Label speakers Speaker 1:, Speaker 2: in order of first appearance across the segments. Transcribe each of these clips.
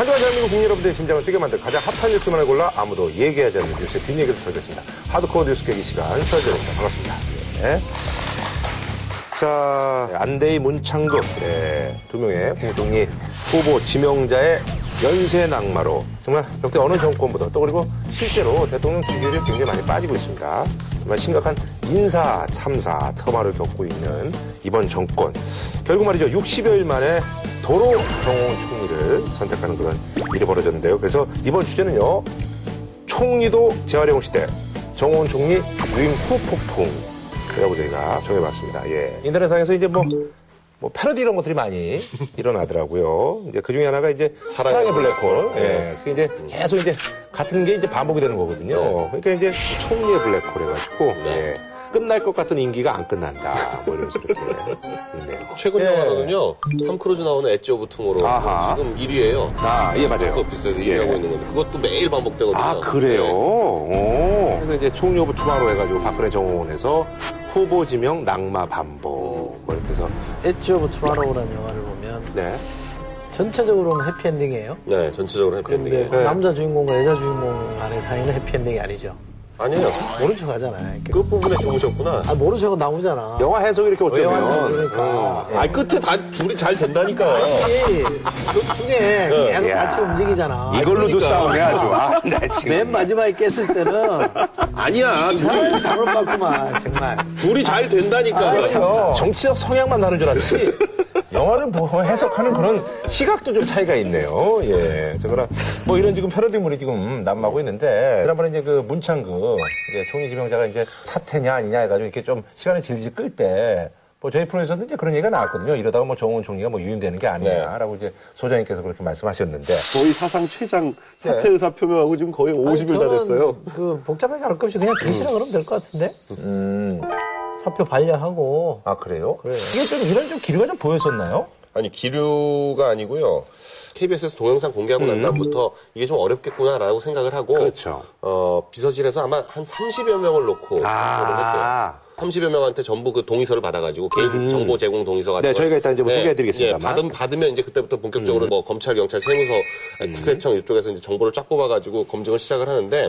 Speaker 1: 한 주간 대한민국 국민 여러분들의 심장을 뛰게 만들 가장 핫한 뉴스만을 골라 아무도 얘기하지 않는 뉴스의 뒷얘기를 털겠습니다. 하드코어 뉴스 깨기 시간 서현정입니다. 반갑습니다. 예. 자, 안대희 문창극 예, 두 명의 홍종리 후보 지명자의 연쇄 낙마로 정말 역대 어느 정권보다 또 그리고 실제로 대통령 지지율이 굉장히 많이 빠지고 있습니다. 정말 심각한 인사 참사 트라우마를 겪고 있는 이번 정권 결국 말이죠 60여일 만에 도로 정홍 총리를 선택하는 그런 일이 벌어졌는데요. 그래서 이번 주제는요 총리도 재활용 시대 정홍원 총리 유임 후 폭풍 그라고 저희가 정해봤습니다. 예. 인터넷상에서 이제 뭐, 뭐 패러디 이런 것들이 많이 일어나더라고요. 이제 그 중에 하나가 이제 사랑의, 블랙홀. 예. 그게 이제 계속 이제 같은 게 이제 반복이 되는 거거든요. 그러니까 이제 총리의 블랙홀 해가지고 예. 끝날 것 같은 임기가 안 끝난다. 뭐 이러면서 이렇게 있네요.
Speaker 2: 최근
Speaker 1: 예.
Speaker 2: 영화로는요, 탐 크루즈 나오는 Edge of Tomorrow.
Speaker 1: 아하.
Speaker 2: 지금 1위예요
Speaker 1: 아, 예, 맞아요.
Speaker 2: 박스 오피스에서
Speaker 1: 예.
Speaker 2: 1위하고 있는 건데, 그것도 매일 반복되거든요.
Speaker 1: 아, 그래요?
Speaker 2: 네.
Speaker 1: 오. 그래서 이제 총리 of Tomorrow 해가지고 박근혜 정권에서 후보 지명 낙마 반복. 뭐 이렇게 해서.
Speaker 3: Edge of Tomorrow라는 영화를 보면
Speaker 1: 네.
Speaker 3: 전체적으로는 해피엔딩이에요.
Speaker 2: 네, 전체적으로 해피엔딩이에요.
Speaker 1: 네.
Speaker 3: 남자 주인공과 여자 주인공 간의 사이는 해피엔딩이 아니죠.
Speaker 2: 아니에요.
Speaker 3: 모른 척 하잖아요. 이렇게.
Speaker 2: 그 부분에 죽으셨구나.
Speaker 3: 아, 모른 척은 나오잖아.
Speaker 1: 영화 해석이 이렇게 어쩌면.
Speaker 3: 영화는 그러니까.
Speaker 1: 어.
Speaker 2: 아, 끝에 다 둘이 잘 된다니까.
Speaker 3: 아니, 그 중에 계속
Speaker 1: 야.
Speaker 3: 같이 움직이잖아.
Speaker 1: 이걸로도
Speaker 2: 그러니까.
Speaker 1: 싸우네 아주. 아, 나 지금.
Speaker 3: 맨 마지막에 깼을 때는
Speaker 2: 아니야, 둘이,
Speaker 3: 잘못 봤구만, 정말.
Speaker 2: 둘이 잘 된다니까.
Speaker 1: 그래요. 정치적 성향만 다른 줄 알았지. 영화를 뭐 해석하는 그런 시각도 좀 차이가 있네요. 예. 저거라 뭐 이런 지금 패러디물이 지금 남하고 있는데 지난번에 이제 그 문창그 이제 총리 지명자가 이제 사퇴냐 아니냐 해가지고 이렇게 좀 시간을 질질 끌 때 뭐 저희 프로에서도 이제 그런 얘기가 나왔거든요. 이러다가 뭐 정원 총리가 뭐 유임되는 게 아니냐라고 이제 소장님께서 그렇게 말씀하셨는데
Speaker 4: 거의 사상 최장 사퇴 의사 표명하고 지금 거의 50일 다
Speaker 3: 저는
Speaker 4: 됐어요.
Speaker 3: 그 복잡하게 할것 없이 그냥 계시라 그러면 될 것 같은데?
Speaker 1: 음.
Speaker 3: 사표 반려하고.
Speaker 1: 아 그래요?
Speaker 3: 그래요.
Speaker 1: 이게 좀 이런 좀 기류가 좀 보였었나요?
Speaker 2: 아니, 기류가 아니고요. KBS에서 동영상 공개하고 난 다음부터 이게 좀 어렵겠구나라고 생각을 하고.
Speaker 1: 그렇죠.
Speaker 2: 어, 비서실에서 아마 한 30여 명을 놓고 발표를 했대요.
Speaker 1: 아.
Speaker 2: 30여 명한테 전부 그 동의서를 받아가지고 개인 정보 제공 동의서 같은
Speaker 1: 네,
Speaker 2: 걸-
Speaker 1: 저희가 일단 이제 뭐 소개해드리겠습니다만.
Speaker 2: 예, 받으면, 받으면 이제 그때부터 본격적으로 뭐 검찰, 경찰, 세무서, 국세청 이쪽에서 이제 정보를 쫙 뽑아가지고 검증을 시작을 하는데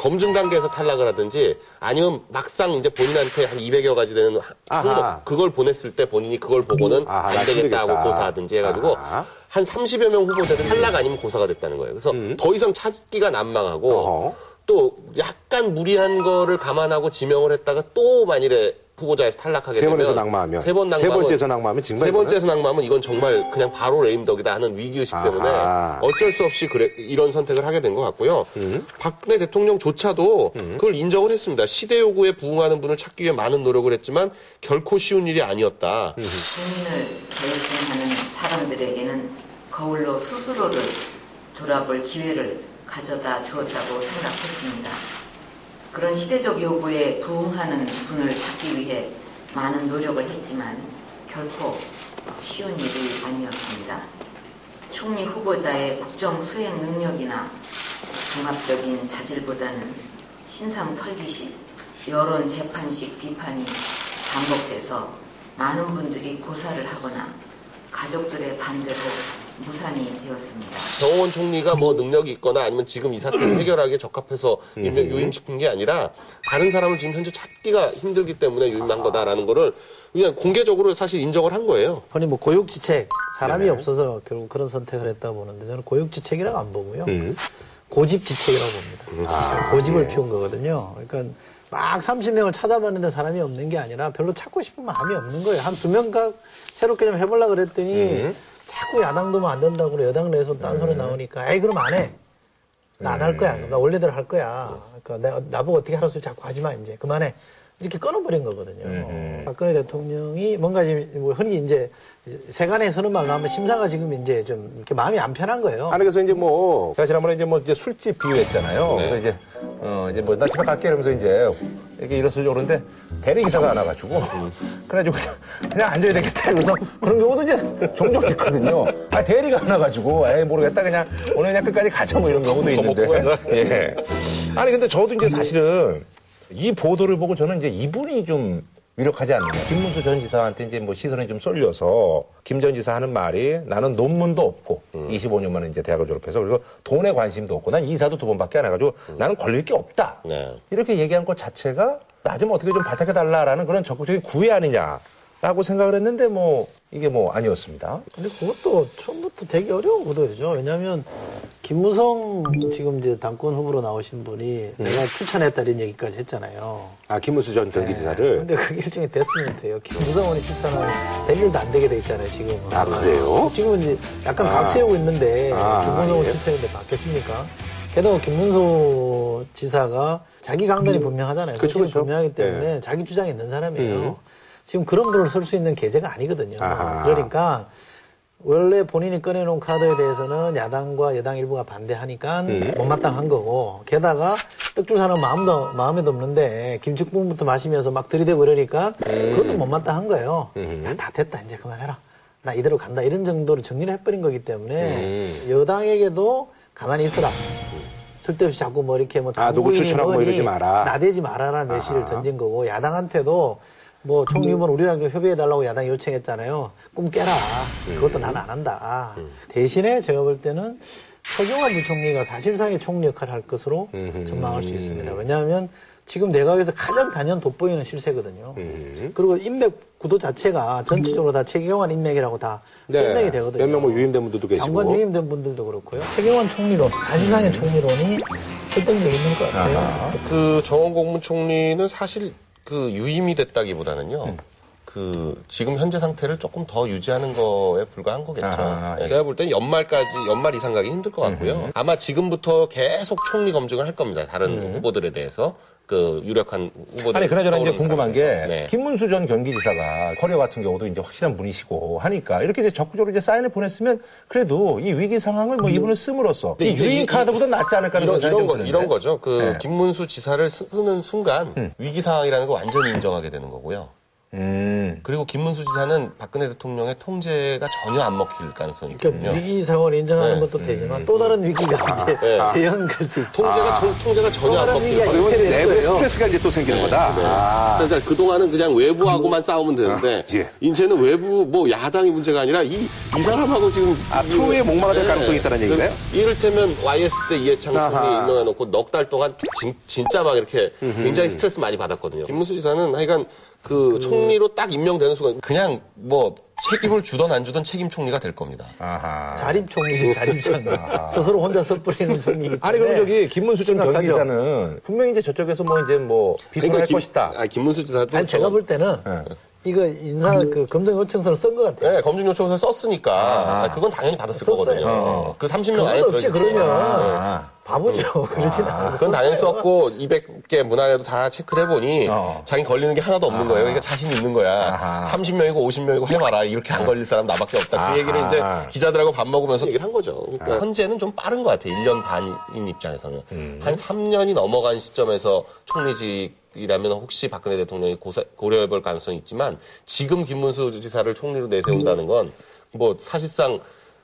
Speaker 2: 검증 단계에서 탈락을 하든지 아니면 막상 이제 본인한테 한 200여 가지 되는. 항목 그걸 보냈을 때 본인이 그걸 보고는
Speaker 1: 아하, 안나
Speaker 2: 되겠다 하고. 고사하든지 해가지고
Speaker 1: 아하.
Speaker 2: 한 30여 명 후보자들이 탈락 아니면 고사가 됐다는 거예요. 그래서 더 이상 찾기가 난망하고
Speaker 1: 음. 어허.
Speaker 2: 또 약간 무리한 거를 감안하고 지명을 했다가 또 만일에 후보자에서 탈락하게
Speaker 1: 세
Speaker 2: 되면
Speaker 1: 번에서 낙마하면. 세번세
Speaker 2: 낙마하면
Speaker 1: 번째에서 낙마하면 정말
Speaker 2: 세? 번째에서 낙마하면 이건 정말 그냥 바로 레임덕이다 하는 위기의식 때문에
Speaker 1: 아하.
Speaker 2: 어쩔 수 없이 그래, 이런 선택을 하게 된 것 같고요. 박근혜 대통령조차도 그걸 인정을 했습니다. 시대 요구에 부응하는 분을 찾기 위해 많은 노력을 했지만 결코 쉬운 일이 아니었다.
Speaker 5: 국민을 결심하는 사람들에게는 거울로 스스로를 돌아볼 기회를 가져다 주었다고 생각했습니다. 그런 시대적 요구에 부응하는 분을 찾기 위해 많은 노력을 했지만 결코 쉬운 일이 아니었습니다. 총리 후보자의 국정 수행 능력이나 종합적인 자질보다는 신상 털기식, 여론 재판식 비판이 반복돼서 많은 분들이 고사를 하거나 가족들의 반대로 무산이 되었습니다.
Speaker 2: 정원 총리가 뭐 능력이 있거나 아니면 지금 이 사태를 해결하기에 적합해서 일명 유임시킨 게 아니라 다른 사람을 지금 현재 찾기가 힘들기 때문에 유임한 거다라는 거를 그냥 공개적으로 사실 인정을 한 거예요.
Speaker 3: 흔히 뭐 고육지책, 사람이 없어서 결국 그런 선택을 했다고 보는데 저는 고육지책이라고 안 보고요. 고집지책이라고 봅니다. 고집을 피운 거거든요. 그러니까 막 30명을 찾아봤는데 사람이 없는 게 아니라 별로 찾고 싶은 마음이 없는 거예요. 한 두 명각 새롭게 좀 해보려고 그랬더니 자꾸 야당 도면 안 된다고 그래. 여당 내에서 딴소리 나오니까 에이 그럼 안 해. 나 안 할 거야. 나 원래대로 할 거야. 그러니까 내가 나보고 어떻게 하라 소리 자꾸 하지 마 이제 그만해. 이렇게 끊어버린 거거든요. 박근혜 대통령이 뭔가 지금 뭐 흔히 이제 세간에 서는 말로 하면 심사가 지금 이제 좀 이렇게 마음이 안 편한 거예요.
Speaker 1: 아니 그래서 이제 뭐 제가 지난번에 이제 뭐 이제 술집 비유했잖아요.
Speaker 2: 네.
Speaker 1: 그래서 이제 어 이제 뭐 나 집에 갈게 이러면서 이제 이렇게 일어서려 그러는데 대리 기사가 안 와가지고 그래가지고 그냥, 그냥 앉아야 되겠다 이러면서 그런 경우도 이제 종종 있거든요. 아 대리가 안 와가지고 에이 모르겠다 그냥 오늘 그냥 끝까지 가자 뭐 이런 경우도 있는데.
Speaker 2: 먹고 가자.
Speaker 1: 예. 아니 근데 저도 이제 사실은 이 보도를 보고 저는 이제 이분이 좀 유력하지 않느냐. 김문수 전 지사한테 이제 뭐 시선이 좀 쏠려서 김 전 지사 하는 말이 나는 논문도 없고 25년 만에 이제 대학을 졸업해서 그리고 돈에 관심도 없고 난 이사도 두 번밖에 안 해가지고 나는 걸릴 게 없다.
Speaker 2: 네.
Speaker 1: 이렇게 얘기한 것 자체가 나 좀 어떻게 좀 발탁해달라라는 그런 적극적인 구애 아니냐 라고 생각을 했는데 뭐 이게 뭐 아니었습니다.
Speaker 3: 근데 그것도 처음부터 되게 어려운 구도죠. 왜냐하면 김무성 지금 이제 당권 후보로 나오신 분이 내가 추천했다 이런 얘기까지 했잖아요.
Speaker 1: 아 김문수 전 경기지사를
Speaker 3: 근데 그게 일종의 됐으면 돼요. 김무성 의원이 추천을 될 일도 안 되게 돼 있잖아요, 지금은.
Speaker 1: 아, 그래요?
Speaker 3: 지금은 이제 약간 각 세우고 있는데
Speaker 1: 아,
Speaker 3: 김문성 의원
Speaker 1: 예.
Speaker 3: 추천인데 맞겠습니까? 게다가 김문수 지사가 자기 강단이 분명하잖아요.
Speaker 1: 그쵸,
Speaker 3: 소신이
Speaker 1: 그쵸.
Speaker 3: 분명하기 때문에
Speaker 1: 예. 음.
Speaker 3: 자기 주장이 있는 사람이에요. 지금 그런 분을 쓸수 있는 계제가 아니거든요.
Speaker 1: 아하.
Speaker 3: 그러니까 원래 본인이 꺼내놓은 카드에 대해서는 야당과 여당 일부가 반대하니까
Speaker 1: 음.
Speaker 3: 못마땅한 거고 게다가 떡줄 사는 마음도 마음에도 없는데 김치국부터 마시면서 막 들이대고 이러니까
Speaker 1: 음.
Speaker 3: 그것도 못마땅한 거예요. 야다 됐다 이제 그만해라. 나 이대로 간다 이런 정도로 정리를 해버린 거기 때문에
Speaker 1: 음.
Speaker 3: 여당에게도 가만히 있어라. 쓸데없이 자꾸 뭐 이렇게 뭐
Speaker 1: 아, 누구 추천하고 뭐 이러지 마라.
Speaker 3: 나대지 말아라는 메시지를 던진 거고 야당한테도 뭐 총리 후보는 우리랑 좀 협의해달라고 야당이 요청했잖아요. 꿈 깨라. 그것도 나는 안 한다. 대신에 제가 볼 때는 최경환 부총리가 사실상의 총리 역할을 할 것으로 전망할 수 있습니다. 왜냐하면 지금 내각에서 가장 단연 돋보이는 실세거든요. 그리고 인맥 구도 자체가 전체적으로 다 최경환 인맥이라고 다 설명이 되거든요.
Speaker 1: 네. 몇명 뭐 유임된 분들도 계시고.
Speaker 3: 장관 유임된 분들도 그렇고요. 최경환 총리론, 사실상의 총리론이 설득력 있는 것 같아요.
Speaker 2: 그 정원 국무총리는 사실 그 유임이 됐다기보다는요. 그 지금 현재 상태를 조금 더 유지하는 거에 불과한 거겠죠.
Speaker 1: 아하,
Speaker 2: 예, 제가 볼 땐 연말까지 연말 이상 가기 힘들 것 같고요. 아마 지금부터 계속 총리 검증을 할 겁니다. 다른 후보들에 대해서 그 유력한 후보들.
Speaker 1: 아니 그나저나 이제 궁금한 게
Speaker 2: 사람에서. 네.
Speaker 1: 김문수 전 경기지사가 커리어 같은 경우도 이제 확실한 분이시고 하니까 이렇게 이제 적극적으로 이제 사인을 보냈으면 그래도 이 위기 상황을 뭐 이분을 씀으로써 이 유인
Speaker 2: 이-
Speaker 1: 카드보다 낫지 않을까
Speaker 2: 이런, 이런,
Speaker 1: 좀
Speaker 2: 거. 이런 거죠. 그
Speaker 1: 네.
Speaker 2: 김문수 지사를 쓰- 쓰는 순간 위기 상황이라는 걸 완전히 인정하게 되는 거고요.
Speaker 1: 음.
Speaker 2: 그리고 김문수 지사는 박근혜 대통령의 통제가 전혀 안 먹힐 가능성이 있거든요.
Speaker 3: 그러니까 위기 상황을 인정하는
Speaker 2: 네.
Speaker 3: 것도 되지만 또 다른 위기가 이제
Speaker 2: 네.
Speaker 3: 재현될 수 있죠.
Speaker 2: 통제가 통- 통제가 전혀 안 먹힐 거예요.
Speaker 6: 내부의
Speaker 3: 거예요.
Speaker 6: 스트레스가 이제 또 생기는 거다. 아.
Speaker 2: 그러니까 그동안은 그냥 외부하고만 싸우면 되는데
Speaker 6: 아, 예.
Speaker 2: 이제는 외부 뭐 야당이 문제가 아니라 이, 이 사람하고 지금
Speaker 6: 아,
Speaker 2: 이-
Speaker 6: 추후에 목마가 될
Speaker 2: 네.
Speaker 6: 가능성이 있다는 얘기인가요?
Speaker 2: 그 이를테면 YS 때 이해창 총리. 임명해놓고 넉 달 동안 진, 진짜 막 이렇게 굉장히 스트레스 많이 받았거든요. 김문수 지사는 하여간 그 총리로 딱 임명되는 순간 그냥 뭐 책임을 주던 안 주던 책임 총리가 될 겁니다.
Speaker 1: 아하.
Speaker 3: 자립 총리지 자립장 스스로 혼자 섣부리는 총리이기 때문에
Speaker 1: 아니 그럼 저기 김문수 전. 경기지사는 분명히 이제 저쪽에서 뭐 이제 뭐 비판할
Speaker 2: 김,
Speaker 1: 것이다.
Speaker 2: 아, 김문수 지사도
Speaker 3: 아니 제가
Speaker 2: 저-
Speaker 3: 볼 때는 이거 인사 그 검증 요청서를 쓴 것 같아요.
Speaker 2: 네, 검증 요청서 썼으니까 아, 그건 당연히 받았을
Speaker 3: 썼어요.
Speaker 2: 거거든요. 그 30명 안에
Speaker 3: 없이. 그러면 바보죠. 그러진 않아요.
Speaker 2: 그건 당연히 썼고 200개 문화에도 다 체크를 해보니
Speaker 1: 어.
Speaker 2: 자기 걸리는 게 하나도 없는 거예요. 그러니까 자신 있는 거야.
Speaker 1: 아하.
Speaker 2: 30명이고 50명이고 해봐라. 이렇게 안 걸릴 사람 나밖에 없다.
Speaker 1: 아하.
Speaker 2: 그 얘기를 이제 기자들하고 밥 먹으면서 얘기를 한 거죠. 그러니까 현재는 좀 빠른 것 같아요. 1년 반인 입장에서는. 한 3년이 넘어간 시점에서 총리직 이라면 혹시 박근혜 대통령이 고사- 고려해볼 가능성이 있지만 지금 김문수 지사를 총리로 내세운다는 건 뭐 사실상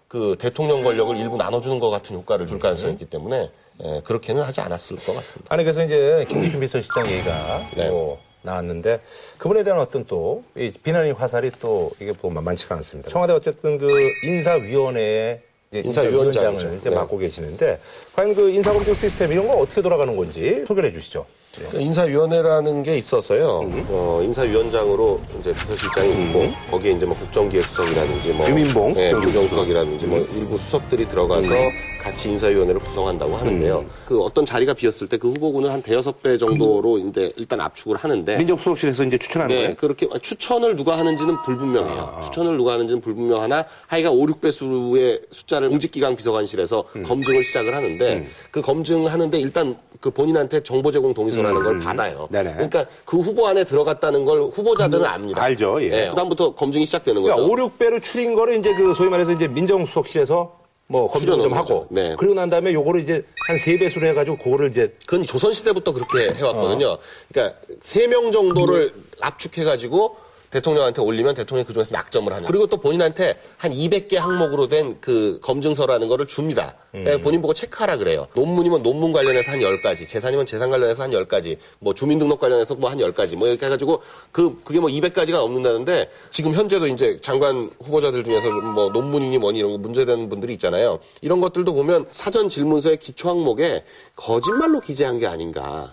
Speaker 2: 그 대통령 권력을 일부 나눠주는 것 같은 효과를 줄 가능성이 있기 때문에 예, 그렇게는 하지 않았을 것 같습니다.
Speaker 1: 아니 그래서 이제 김기춘 비서실장 얘기가
Speaker 2: 네.
Speaker 1: 뭐 나왔는데 그분에 대한 어떤 또이 비난의 화살이 또 이게 뭐 만만치가 않습니다. 청와대 어쨌든 그 인사위원회에. 인사위원장을 이제
Speaker 2: 네.
Speaker 1: 맡고 계시는데 과연 그 인사검증 시스템 이런 거 어떻게 돌아가는 건지 소개해 주시죠.
Speaker 2: 그 인사위원회라는 게 있어서요. 어, 인사위원장으로 이제 비서실장이 있고 거기에 이제 뭐 국정기획수석이라든지 뭐
Speaker 6: 유민봉
Speaker 2: 예,
Speaker 6: 국정기획수석.
Speaker 2: 유경수석이라든지 뭐 일부 수석들이 들어가서 같이 인사위원회를 구성한다고 하는데요. 그 어떤 자리가 비었을 때 그 후보군은 한 대여섯 배 정도로 이제 일단 압축을 하는데
Speaker 6: 민정수석실에서 이제 추천하는
Speaker 2: 네,
Speaker 6: 거예요?
Speaker 2: 그렇게 추천을 누가 하는지는 불분명해요. 추천을 누가 하는지는 불분명하나 하여간 5, 6배 수의 숫자를 공직기강 비서관실에서 검증을 시작을 하는데 그 검증하는데 일단 그 본인한테 정보 제공 동의서라는 걸 받아요.
Speaker 6: 네네.
Speaker 2: 그러니까 그 후보 안에 들어갔다는 걸 후보자들은 압니다.
Speaker 6: 알죠, 예.
Speaker 2: 그다음부터 검증이 시작되는 거죠.
Speaker 1: 그러니까 5, 6배로 줄인 거를 이제 그 소위 말해서 이제 민정수석실에서 뭐 검증 좀 하고.
Speaker 2: 네.
Speaker 1: 그리고 난 다음에 요거를 이제 한 세 배수로 해가지고 그거를 이제
Speaker 2: 그건 조선 시대부터 그렇게 해왔거든요. 그러니까 세 명 정도를 압축해가지고 대통령한테 올리면 대통령이 그중에서 낙점을 하는. 그리고 또 본인한테 한 200개 항목으로 된 그 검증서라는 거를 줍니다. 그러니까 본인 보고 체크하라 그래요. 논문이면 논문 관련해서 한 10가지, 재산이면 재산 관련해서 한 10가지, 뭐 주민등록 관련해서 뭐 한 10가지, 뭐 이렇게 해가지고 그, 그게 뭐 200가지가 넘는다는데 지금 현재도 이제 장관 후보자들 중에서 뭐 논문이니 뭐니 이런 거 문제되는 분들이 있잖아요. 이런 것들도 보면 사전 질문서의 기초 항목에 거짓말로 기재한 게 아닌가.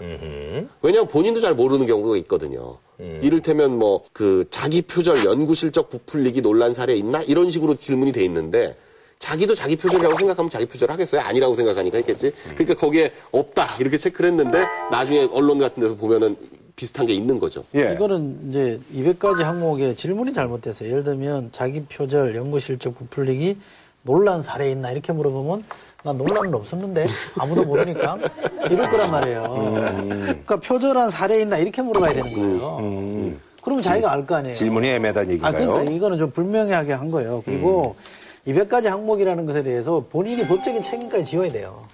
Speaker 2: 왜냐하면 본인도 잘 모르는 경우가 있거든요. 이를테면 뭐 그 자기 표절 연구 실적 부풀리기 논란 사례 있나 이런 식으로 질문이 돼 있는데 자기도 자기 표절이라고 생각하면 자기 표절 하겠어요? 아니라고 생각하니까 했겠지. 그러니까 거기에 없다 이렇게 체크를 했는데 나중에 언론 같은 데서 보면은 비슷한 게 있는 거죠.
Speaker 4: 예.
Speaker 3: 이거는 이제 200가지 항목에 질문이 잘못됐어요. 예를 들면 자기 표절, 연구 실적 부풀리기, 논란 사례 있나 이렇게 물어보면 난 논란은 없었는데 아무도 모르니까 이럴 거란 말이에요. 그러니까 표절한 사례 있나 이렇게 물어봐야 되는 거예요. 그러면 자기가 알 거 아니에요.
Speaker 7: 질문이 애매하다는
Speaker 3: 아,
Speaker 7: 얘기인가요?
Speaker 3: 그러니까 이거는 좀 불명예하게 한 거예요. 그리고 200가지 항목이라는 것에 대해서 본인이 법적인 책임까지 지어야 돼요.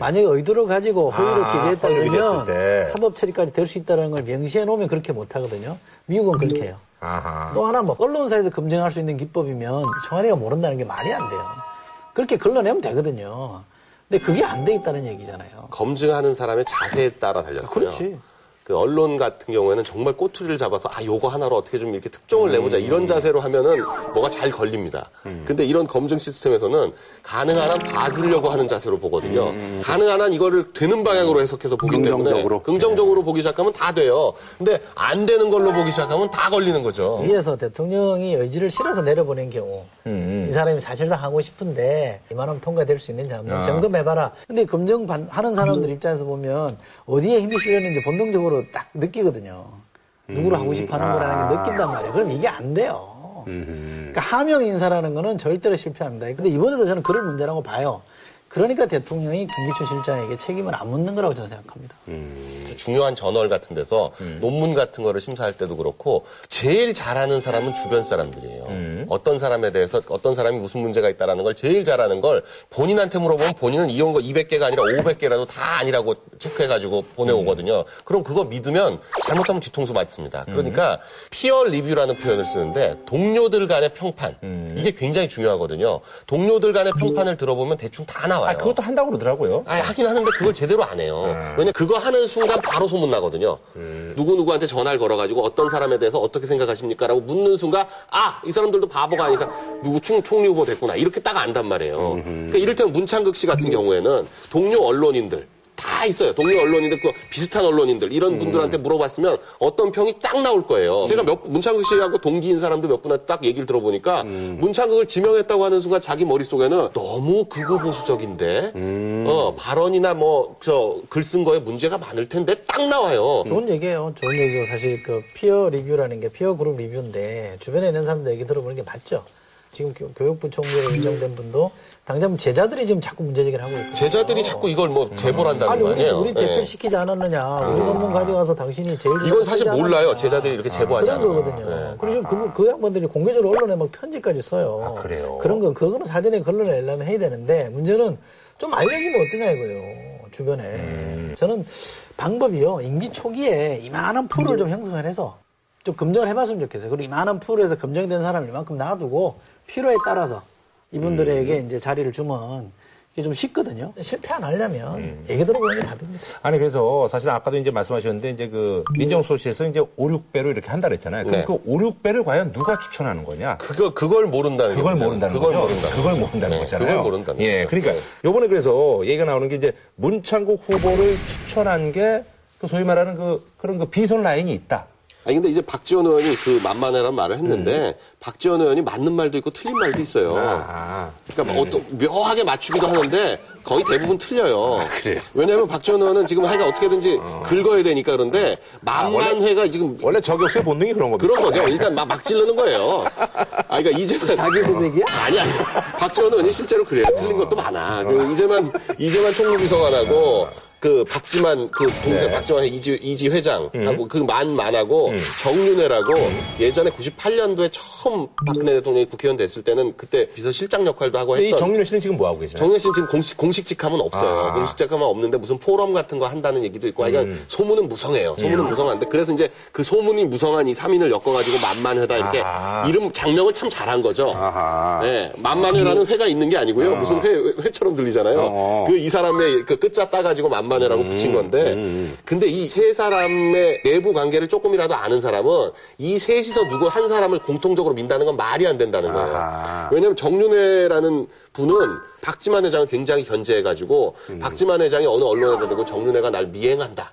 Speaker 3: 만약에 의도를 가지고 허위로
Speaker 7: 아,
Speaker 3: 기재했다 그러면. 사법 처리까지 될 수 있다는 걸 명시해 놓으면 그렇게 못 하거든요. 미국은 그렇게 해요.
Speaker 7: 아하.
Speaker 3: 또 하나 뭐 언론사에서 검증할 수 있는 기법이면 청와대가 모른다는 게 말이 안 돼요. 그렇게 걸러내면 되거든요. 근데 그게 안 돼 있다는 얘기잖아요.
Speaker 2: 검증하는 사람의 자세에 따라 달렸어요.
Speaker 3: 그렇지.
Speaker 2: 그 언론 같은 경우에는 정말 꼬투리를 잡아서 아 요거 하나로 어떻게 좀 이렇게 특종을 내보자 이런 자세로 하면은 뭐가 잘 걸립니다. 근데 이런 검증 시스템에서는 가능한 한 봐주려고 하는 자세로 보거든요. 가능한 한 이거를 되는 방향으로 해석해서 보기
Speaker 7: 긍정적으로.
Speaker 2: 때문에 긍정적으로 보기 시작하면 다 돼요. 근데 안 되는 걸로 보기 시작하면 다 걸리는 거죠.
Speaker 3: 위에서 대통령이 의지를 실어서 내려보낸 경우 이 사람이 사실상 하고 싶은데 이만하면 통과될 수 있는지 한번 점검해봐라. 근데 검증 반- 하는 사람들 입장에서 보면 어디에 힘이 실렸는지 본능적으로 딱 느끼거든요. 누구를 하고 싶어 하는 거라는 게 느낀단 말이에요. 그럼 이게 안 돼요. 그러니까 하명 인사라는 거는 절대로 실패합니다. 근데 이번에도 저는 그럴 문제라고 봐요. 그러니까 대통령이 김기춘 실장에게 책임을 안 묻는 거라고 저는 생각합니다.
Speaker 2: 중요한 저널 같은 데서 논문 같은 거를 심사할 때도 그렇고 제일 잘하는 사람은 주변 사람들이에요. 어떤 사람에 대해서 어떤 사람이 무슨 문제가 있다라는 걸 제일 잘하는 걸 본인한테 물어보면 본인은 이런 거 200개가 아니라 500개라도 다 아니라고 체크해가지고 보내오거든요. 그럼 그거 믿으면 잘못하면 뒤통수 맞습니다. 그러니까 피어 리뷰라는 표현을 쓰는데 동료들 간의 평판 이게 굉장히 중요하거든요. 동료들 간의 평판을 들어보면 대충 다 나와요.
Speaker 1: 그것도 한다고 그러더라고요.
Speaker 2: 아니, 하긴 하는데 그걸 제대로 안 해요. 왜냐 그거 하는 순간 바로 소문 나거든요. 누구 누구한테 전화를 걸어가지고 어떤 사람에 대해서 어떻게 생각하십니까라고 묻는 순간 아 이 사람들도 바보가 아니라 누구 총 총리 후보 됐구나 이렇게 딱 안단 말이에요. 그러니까 이를테면 문창극 씨 같은 경우에는 동료 언론인들. 다 있어요. 동료 언론인들, 그 비슷한 언론인들, 이런 분들한테 물어봤으면 어떤 평이 딱 나올 거예요. 제가 몇, 문창극 씨하고 동기인 사람들 몇 분한테 딱 얘기를 들어보니까 문창극을 지명했다고 하는 순간 자기 머릿속에는 너무 극우 보수적인데, 어, 발언이나 뭐, 저, 글 쓴 거에 문제가 많을 텐데 딱 나와요.
Speaker 3: 좋은 얘기예요. 좋은 얘기고 사실 그 피어 리뷰라는 게 피어 그룹 리뷰인데 주변에 있는 사람들 얘기 들어보는 게 맞죠. 지금 교- 교육부 총리로 임명된 분도 당장 제자들이 지금 자꾸 문제 제기를 하고 있거든요.
Speaker 2: 제자들이 자꾸 이걸 뭐 제보를 한다는
Speaker 3: 아니
Speaker 2: 거
Speaker 3: 우리
Speaker 2: 아니에요?
Speaker 3: 우리 대표를
Speaker 2: 예.
Speaker 3: 시키지 않았느냐. 우리 논문 가져가서 당신이 제일
Speaker 2: 이건 사실 몰라요. 제자들이 이렇게 제보하지 않아요.
Speaker 3: 거거든요.
Speaker 2: 네.
Speaker 3: 그리고 지금 그, 그 양반들이 공개적으로 언론에 막 편지까지 써요.
Speaker 7: 아, 그래요?
Speaker 3: 그런 거 그거는 사전에 걸러내려면 해야 되는데 문제는 좀 알려지면 어떠냐 이거예요. 주변에.
Speaker 2: 음.
Speaker 3: 저는 방법이요. 임기 초기에 이만한 풀을 좀 형성을 해서 좀 검증을 해봤으면 좋겠어요. 그리고 이만한 풀에서 검증된 사람을 이만큼 놔두고 필요에 따라서 이분들에게
Speaker 2: 음.
Speaker 3: 이제 자리를 주면 이게 좀 쉽거든요. 실패 안 하려면
Speaker 2: 음.
Speaker 3: 얘기 들어보는 게 답입니다.
Speaker 1: 아니 그래서 사실 아까도 이제 말씀하셨는데 이제 그 민정수석실에서 이제 5, 6배로 이렇게 한다 그랬잖아요. 그럼
Speaker 2: 네.
Speaker 1: 그 5, 6배를 과연 누가 추천하는 거냐?
Speaker 2: 그거, 그걸 모른다는
Speaker 1: 그걸
Speaker 2: 게 문제예요.
Speaker 1: 모른다는
Speaker 2: 그걸
Speaker 1: 거죠.
Speaker 2: 모른다는
Speaker 1: 그걸
Speaker 2: 거죠.
Speaker 1: 모른다는
Speaker 2: 네,
Speaker 1: 거잖아요.
Speaker 2: 그걸 모른다는
Speaker 1: 예,
Speaker 2: 거죠.
Speaker 1: 그러니까 요번에 그래서 얘기가 나오는 게 이제 문창국 후보를 추천한 게 그 소위 말하는 그 그런 그 비선 라인이 있다.
Speaker 2: 아니 근데 이제 박지원 의원이 그 만만해란 말을 했는데 박지원 의원이 맞는 말도 있고 틀린 말도 있어요.
Speaker 7: 아,
Speaker 2: 그러니까 뭐 어떤 묘하게 맞추기도 하는데 거의 대부분 틀려요. 왜냐하면 박지원 의원은 지금 하여간 어떻게든지 긁어야 되니까 그런데 만만 회가 지금
Speaker 7: 원래 저격수의 본능이 그런 겁니다.
Speaker 2: 그런 거죠. 일단 막, 막 찌르는 거예요. 아, 그러니까 이제만.
Speaker 3: 자기 고백이야?
Speaker 2: 아니, 아니. 박지원 의원이 실제로 그래요. 틀린 것도 많아. 그 이제만, 이제만 총무비서관하고, 그 박지만 그 동생
Speaker 7: 네.
Speaker 2: 박지만 이지 이지 회장하고
Speaker 7: 음.
Speaker 2: 그만 만하고 정윤회라고 예전에 98년도에 처음 박근혜 대통령이 국회의원 됐을 때는 그때 비서실장 역할도 하고
Speaker 7: 이
Speaker 2: 했던
Speaker 7: 정윤회 씨는 지금 뭐 하고 계시나요?
Speaker 2: 정윤회 씨는 지금 공식 공식 직함은 없어요.
Speaker 7: 아.
Speaker 2: 공식 직함은 없는데 무슨 포럼 같은 거 한다는 얘기도 있고, 하여간
Speaker 7: 음.
Speaker 2: 소문은 무성해요. 소문은 무성한데 그래서 이제 그 소문이 무성한 이 3인을 엮어 가지고 만만회다 이렇게
Speaker 7: 아하.
Speaker 2: 이름 작명을 참 잘한 거죠.
Speaker 7: 아하.
Speaker 2: 네, 만만회라는 회가 있는 게 아니고요. 무슨 회, 회처럼 들리잖아요.
Speaker 7: 어.
Speaker 2: 그이 사람의 그 끝자 따 가지고 만 만회라고 붙인 건데, 근데 이 세 사람의 내부 관계를 조금이라도 아는 사람은 이 셋이서 누구 한 사람을 공통적으로 민다는 건 말이 안 된다는 거예요. 왜냐하면 정윤회라는 분은 박지만 회장을 굉장히 견제해가지고 박지만 회장이 어느 언론에 대고 정윤회가 날 미행한다.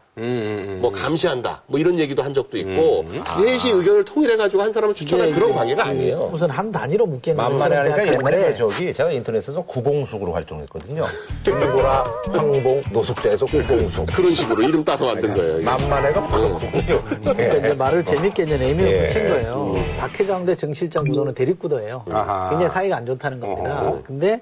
Speaker 2: 뭐 감시한다. 뭐 이런 얘기도 한 적도 있고 셋이 의견을 통일해가지고 한 사람을 추천할 그런 관계가 아니에요.
Speaker 3: 우선 한 단위로 묶이는
Speaker 1: 만만해 하니까 옛날에 저기 제가 인터넷에서 구봉숙으로 활동했거든요. 김보라, 황봉, 노숙자에서 구봉숙.
Speaker 2: 그런 식으로 이름 따서 만든 거예요.
Speaker 1: 만만해가 바꾸군요.
Speaker 3: 그러니까 이제 말을 재밌게 이제 네임을
Speaker 1: 예.
Speaker 3: 붙인 거예요. 박 회장 대 정 실장 구도는 대립구도예요.
Speaker 7: 아하.
Speaker 3: 굉장히 사이가 안 좋다는 겁니다. 근데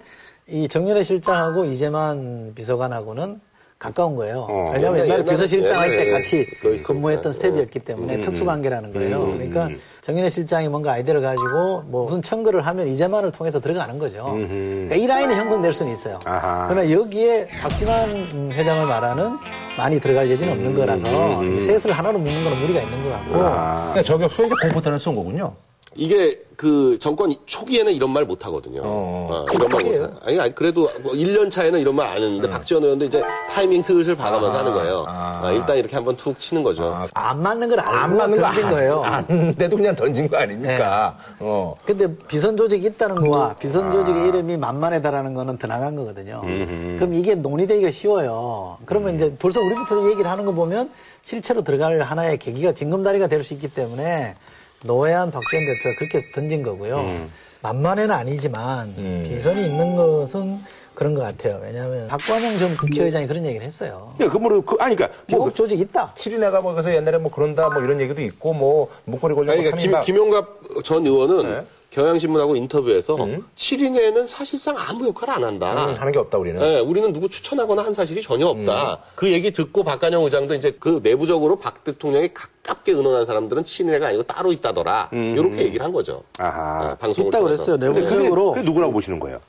Speaker 3: 이 정윤회 실장하고 이재만 비서관하고는 가까운 거예요. 왜냐하면
Speaker 2: 옛날-
Speaker 3: 옛날에 비서실장 할때
Speaker 2: 옛날에
Speaker 3: 같이. 근무했던 스텝이었기
Speaker 2: 음.
Speaker 3: 때문에 특수관계라는 거예요. 그러니까 정윤회 실장이 뭔가 아이디어를 가지고 뭐 무슨 청구를 하면 이재만을 통해서 들어가는 거죠. 그러니까 이 라인이 형성될 수는 있어요.
Speaker 7: 아하.
Speaker 3: 그러나 여기에 박지만 음, 회장을 말하는 많이 들어갈 여지는 없는 거라서 이 셋을 하나로 묶는 건 무리가 있는 것 같고
Speaker 1: 그러니까 저격수에 이제 공포탄을 쏜 거군요.
Speaker 2: 이게 그 정권 초기에는 이런 말 못 하거든요. 어, 이런 말 못 하. 아니, 아니 그래도 뭐 1년 차에는 이런 말 안 했는데 박지원 의원도 이제 타이밍 슬슬 봐가면서 하는 거예요. 아, 일단 이렇게 한번 툭 치는 거죠.
Speaker 3: 안 맞는 걸
Speaker 1: 안 맞는 거
Speaker 3: 던진
Speaker 1: 안-
Speaker 3: 거예요.
Speaker 1: 안 돼도 그냥 던진 거 아닙니까? 어.
Speaker 3: 근데 비선 조직이 있다는 거와 비선 조직의 이름이 만만해다라는 거는 더 나간 거거든요. 그럼 이게 논의되기가 쉬워요. 그러면 이제 벌써 우리부터 얘기를 하는 거 보면 실체로 들어갈 하나의 계기가 징검다리가 될 수 있기 때문에 노회한 박지원 대표가 그렇게 던진 거고요. 만만해는 아니지만 비선이 있는 것은 그런 것 같아요. 왜냐하면 박관영 전 국회의장이 그런 얘기를 했어요.
Speaker 7: 야, 그, 뭐, 그, 아니, 그니까, 뭐,
Speaker 3: 비국 조직 있다.
Speaker 1: 칠인회가 뭐 그래서 옛날에 뭐 그런다 뭐 이런 얘기도 있고 뭐 목걸이
Speaker 2: 아니, 그러니까 김,
Speaker 1: 3인방
Speaker 2: 김용갑 전 의원은
Speaker 1: 네.
Speaker 2: 경향신문하고 인터뷰에서 7인회는 사실상 아무 역할 안 한다.
Speaker 1: 하는 게 없다 우리는.
Speaker 2: 네, 우리는 누구 추천하거나 한 사실이 전혀 없다. 그 얘기 듣고 박관영 의장도 이제 그 내부적으로 박 대통령이 가깝게 의논한 사람들은 친인회가 아니고 따로 있다더라. 이렇게 얘기를 한 거죠.
Speaker 7: 아하.
Speaker 2: 네, 방송을
Speaker 3: 있다
Speaker 2: 통해서.
Speaker 3: 그랬어요.
Speaker 7: 근데 그게,
Speaker 3: 내부적으로.
Speaker 7: 그게 누구라고 보시는 거예요?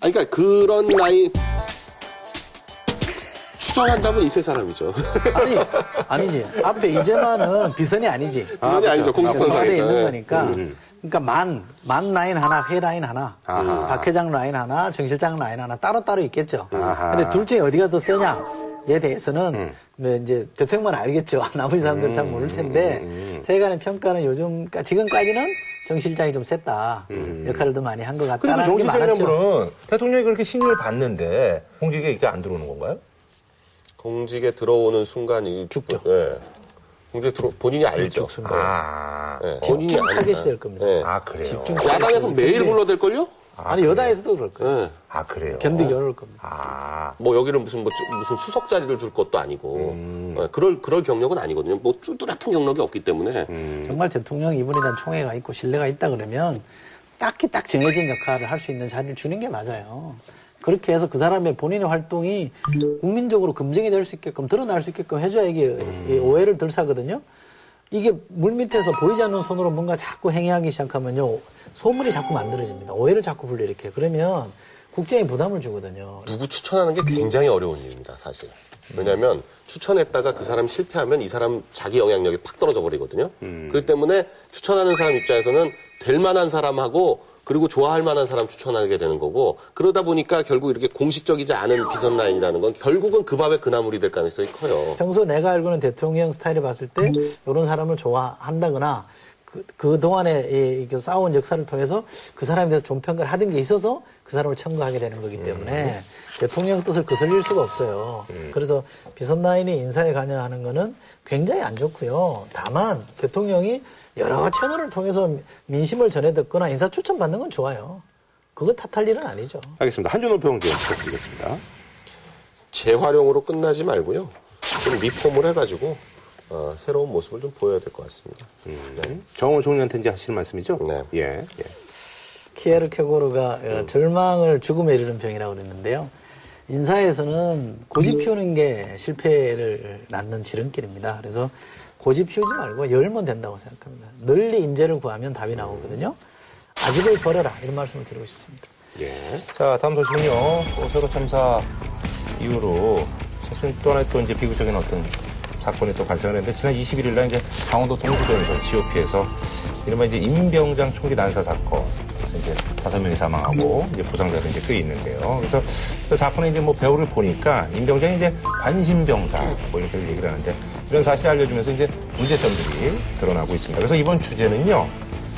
Speaker 2: 아니, 그러니까 그런 라인 추정한다면 이 세 사람이죠.
Speaker 3: 아니, 아니지. 앞에 이재만은 비선이 아니지.
Speaker 2: 그건 아니죠. 공식선
Speaker 3: 청와대에
Speaker 2: 상에서.
Speaker 3: 있는
Speaker 2: 예.
Speaker 3: 거니까. 그러니까 만, 만 라인 하나, 회 라인 하나, 박 회장 라인 하나, 정 실장 라인 하나 따로따로 있겠죠.
Speaker 7: 아하.
Speaker 3: 근데 둘 중에 어디가 더 세냐에 대해서는 뭐 이제 대통령만 알겠죠. 나머지 사람들은 잘 모를 텐데 세간의 평가는 요즘, 지금까지는 정 실장이 좀 셌다. 역할을 더 많이 한 것 같다는 게 많았죠.
Speaker 7: 분은
Speaker 1: 대통령이 그렇게 신임을 받는데 공직에 이게 안 들어오는 건가요?
Speaker 2: 공직에 들어오는 순간 이
Speaker 3: 죽죠.
Speaker 2: 예. 공직에 들어 본인이 알죠.
Speaker 3: 죽습니다.
Speaker 1: 아,
Speaker 2: 예, 본인이.
Speaker 3: 타겟이 될 겁니다.
Speaker 2: 예.
Speaker 1: 아 그래요.
Speaker 3: 집중
Speaker 2: 야당에서 매일
Speaker 3: 근데-
Speaker 2: 불러댈 걸요?
Speaker 3: 아니, 여당에서도 그럴 거예요.
Speaker 2: 예.
Speaker 1: 아 그래요.
Speaker 3: 견디기 어려울 겁니다.
Speaker 1: 아,
Speaker 2: 뭐 여기를 무슨 뭐 무슨 수석 자리를 줄 것도 아니고 예, 그럴 그럴 경력은 아니거든요. 뭐 뚜렷한 경력이 없기 때문에
Speaker 3: 정말 대통령 이번에 대한 총애가 있고 신뢰가 있다 그러면 딱히 딱 정해진 역할을 할 수 있는 자리를 주는 게 맞아요. 그렇게 해서 그 사람의 본인의 활동이 국민적으로 검증이 될 수 있게끔 드러날 수 있게끔 해줘야 이게 이 오해를 덜 사거든요. 이게 물 밑에서 보이지 않는 손으로 뭔가 자꾸 행위하기 시작하면요. 소문이 자꾸 만들어집니다. 오해를 자꾸 불러일으켜요. 그러면 국정에 부담을 주거든요.
Speaker 2: 누구 추천하는 게 굉장히 어려운 일입니다, 사실. 왜냐하면 추천했다가 그 사람 실패하면 이 사람 자기 영향력이 팍 떨어져 버리거든요. 그렇기 때문에 추천하는 사람 입장에서는 될 만한 사람하고 그리고 좋아할 만한 사람 추천하게 되는 거고 그러다 보니까 결국 이렇게 공식적이지 않은 비선 라인이라는 건 결국은 그 밥에 그 나물이 될 가능성이 커요.
Speaker 3: 평소 내가 알고는 대통령 스타일을 봤을 때 이런 사람을 좋아한다거나 그, 그동안에 이, 이 싸운 역사를 통해서 그 사람에 대해서 좋은 평가를 하던 게 있어서 그 사람을 청구하게 되는 거기 때문에 대통령 뜻을 거슬릴 수가 없어요. 그래서 비선 라인이 인사에 관여하는 거는 굉장히 안 좋고요. 다만 대통령이 여러 채널을 통해서 민심을 전해 듣거나 인사 추천 받는 건 좋아요. 그거 탓할 일은 아니죠.
Speaker 7: 알겠습니다. 한준호 평론 부탁드리겠습니다.
Speaker 2: 재활용으로 끝나지 말고요. 좀 리폼을 해가지고 어, 새로운 모습을 좀 보여야 될 것 같습니다. 네.
Speaker 7: 정원 총리한테 이제 하시는 말씀이죠?
Speaker 2: 네.
Speaker 7: 예. 예.
Speaker 3: 키에르 케고르가 어, 절망을 죽음에 이르는 병이라고 그랬는데요. 인사에서는 고집 피우는 게 실패를 낳는 지름길입니다. 그래서 고집 피우지 말고 열면 된다고 생각합니다. 널리 인재를 구하면 답이 나오거든요. 아직을 버려라 이런 말씀을 드리고 싶습니다.
Speaker 7: 예.
Speaker 1: 자, 다음 소식은요. 또 세로 참사 이후로 사실 또 하나의 또 이제 비극적인 어떤 사건이 또 발생을 했는데 지난 21일 날 이제 강원도 동부전선 GOP에서 이른바 이제 임병장 총기 난사 사건. 그래서 이제 다섯 명이 사망하고 이제 부상자도 이제 꽤 있는데요. 그래서 그 사건의 이제 뭐 배우를 보니까 임병장이 이제 관심병사 뭐 이렇게 얘기를 하는데 이런 사실을 알려주면서 이제 문제점들이 드러나고 있습니다. 그래서 이번 주제는요.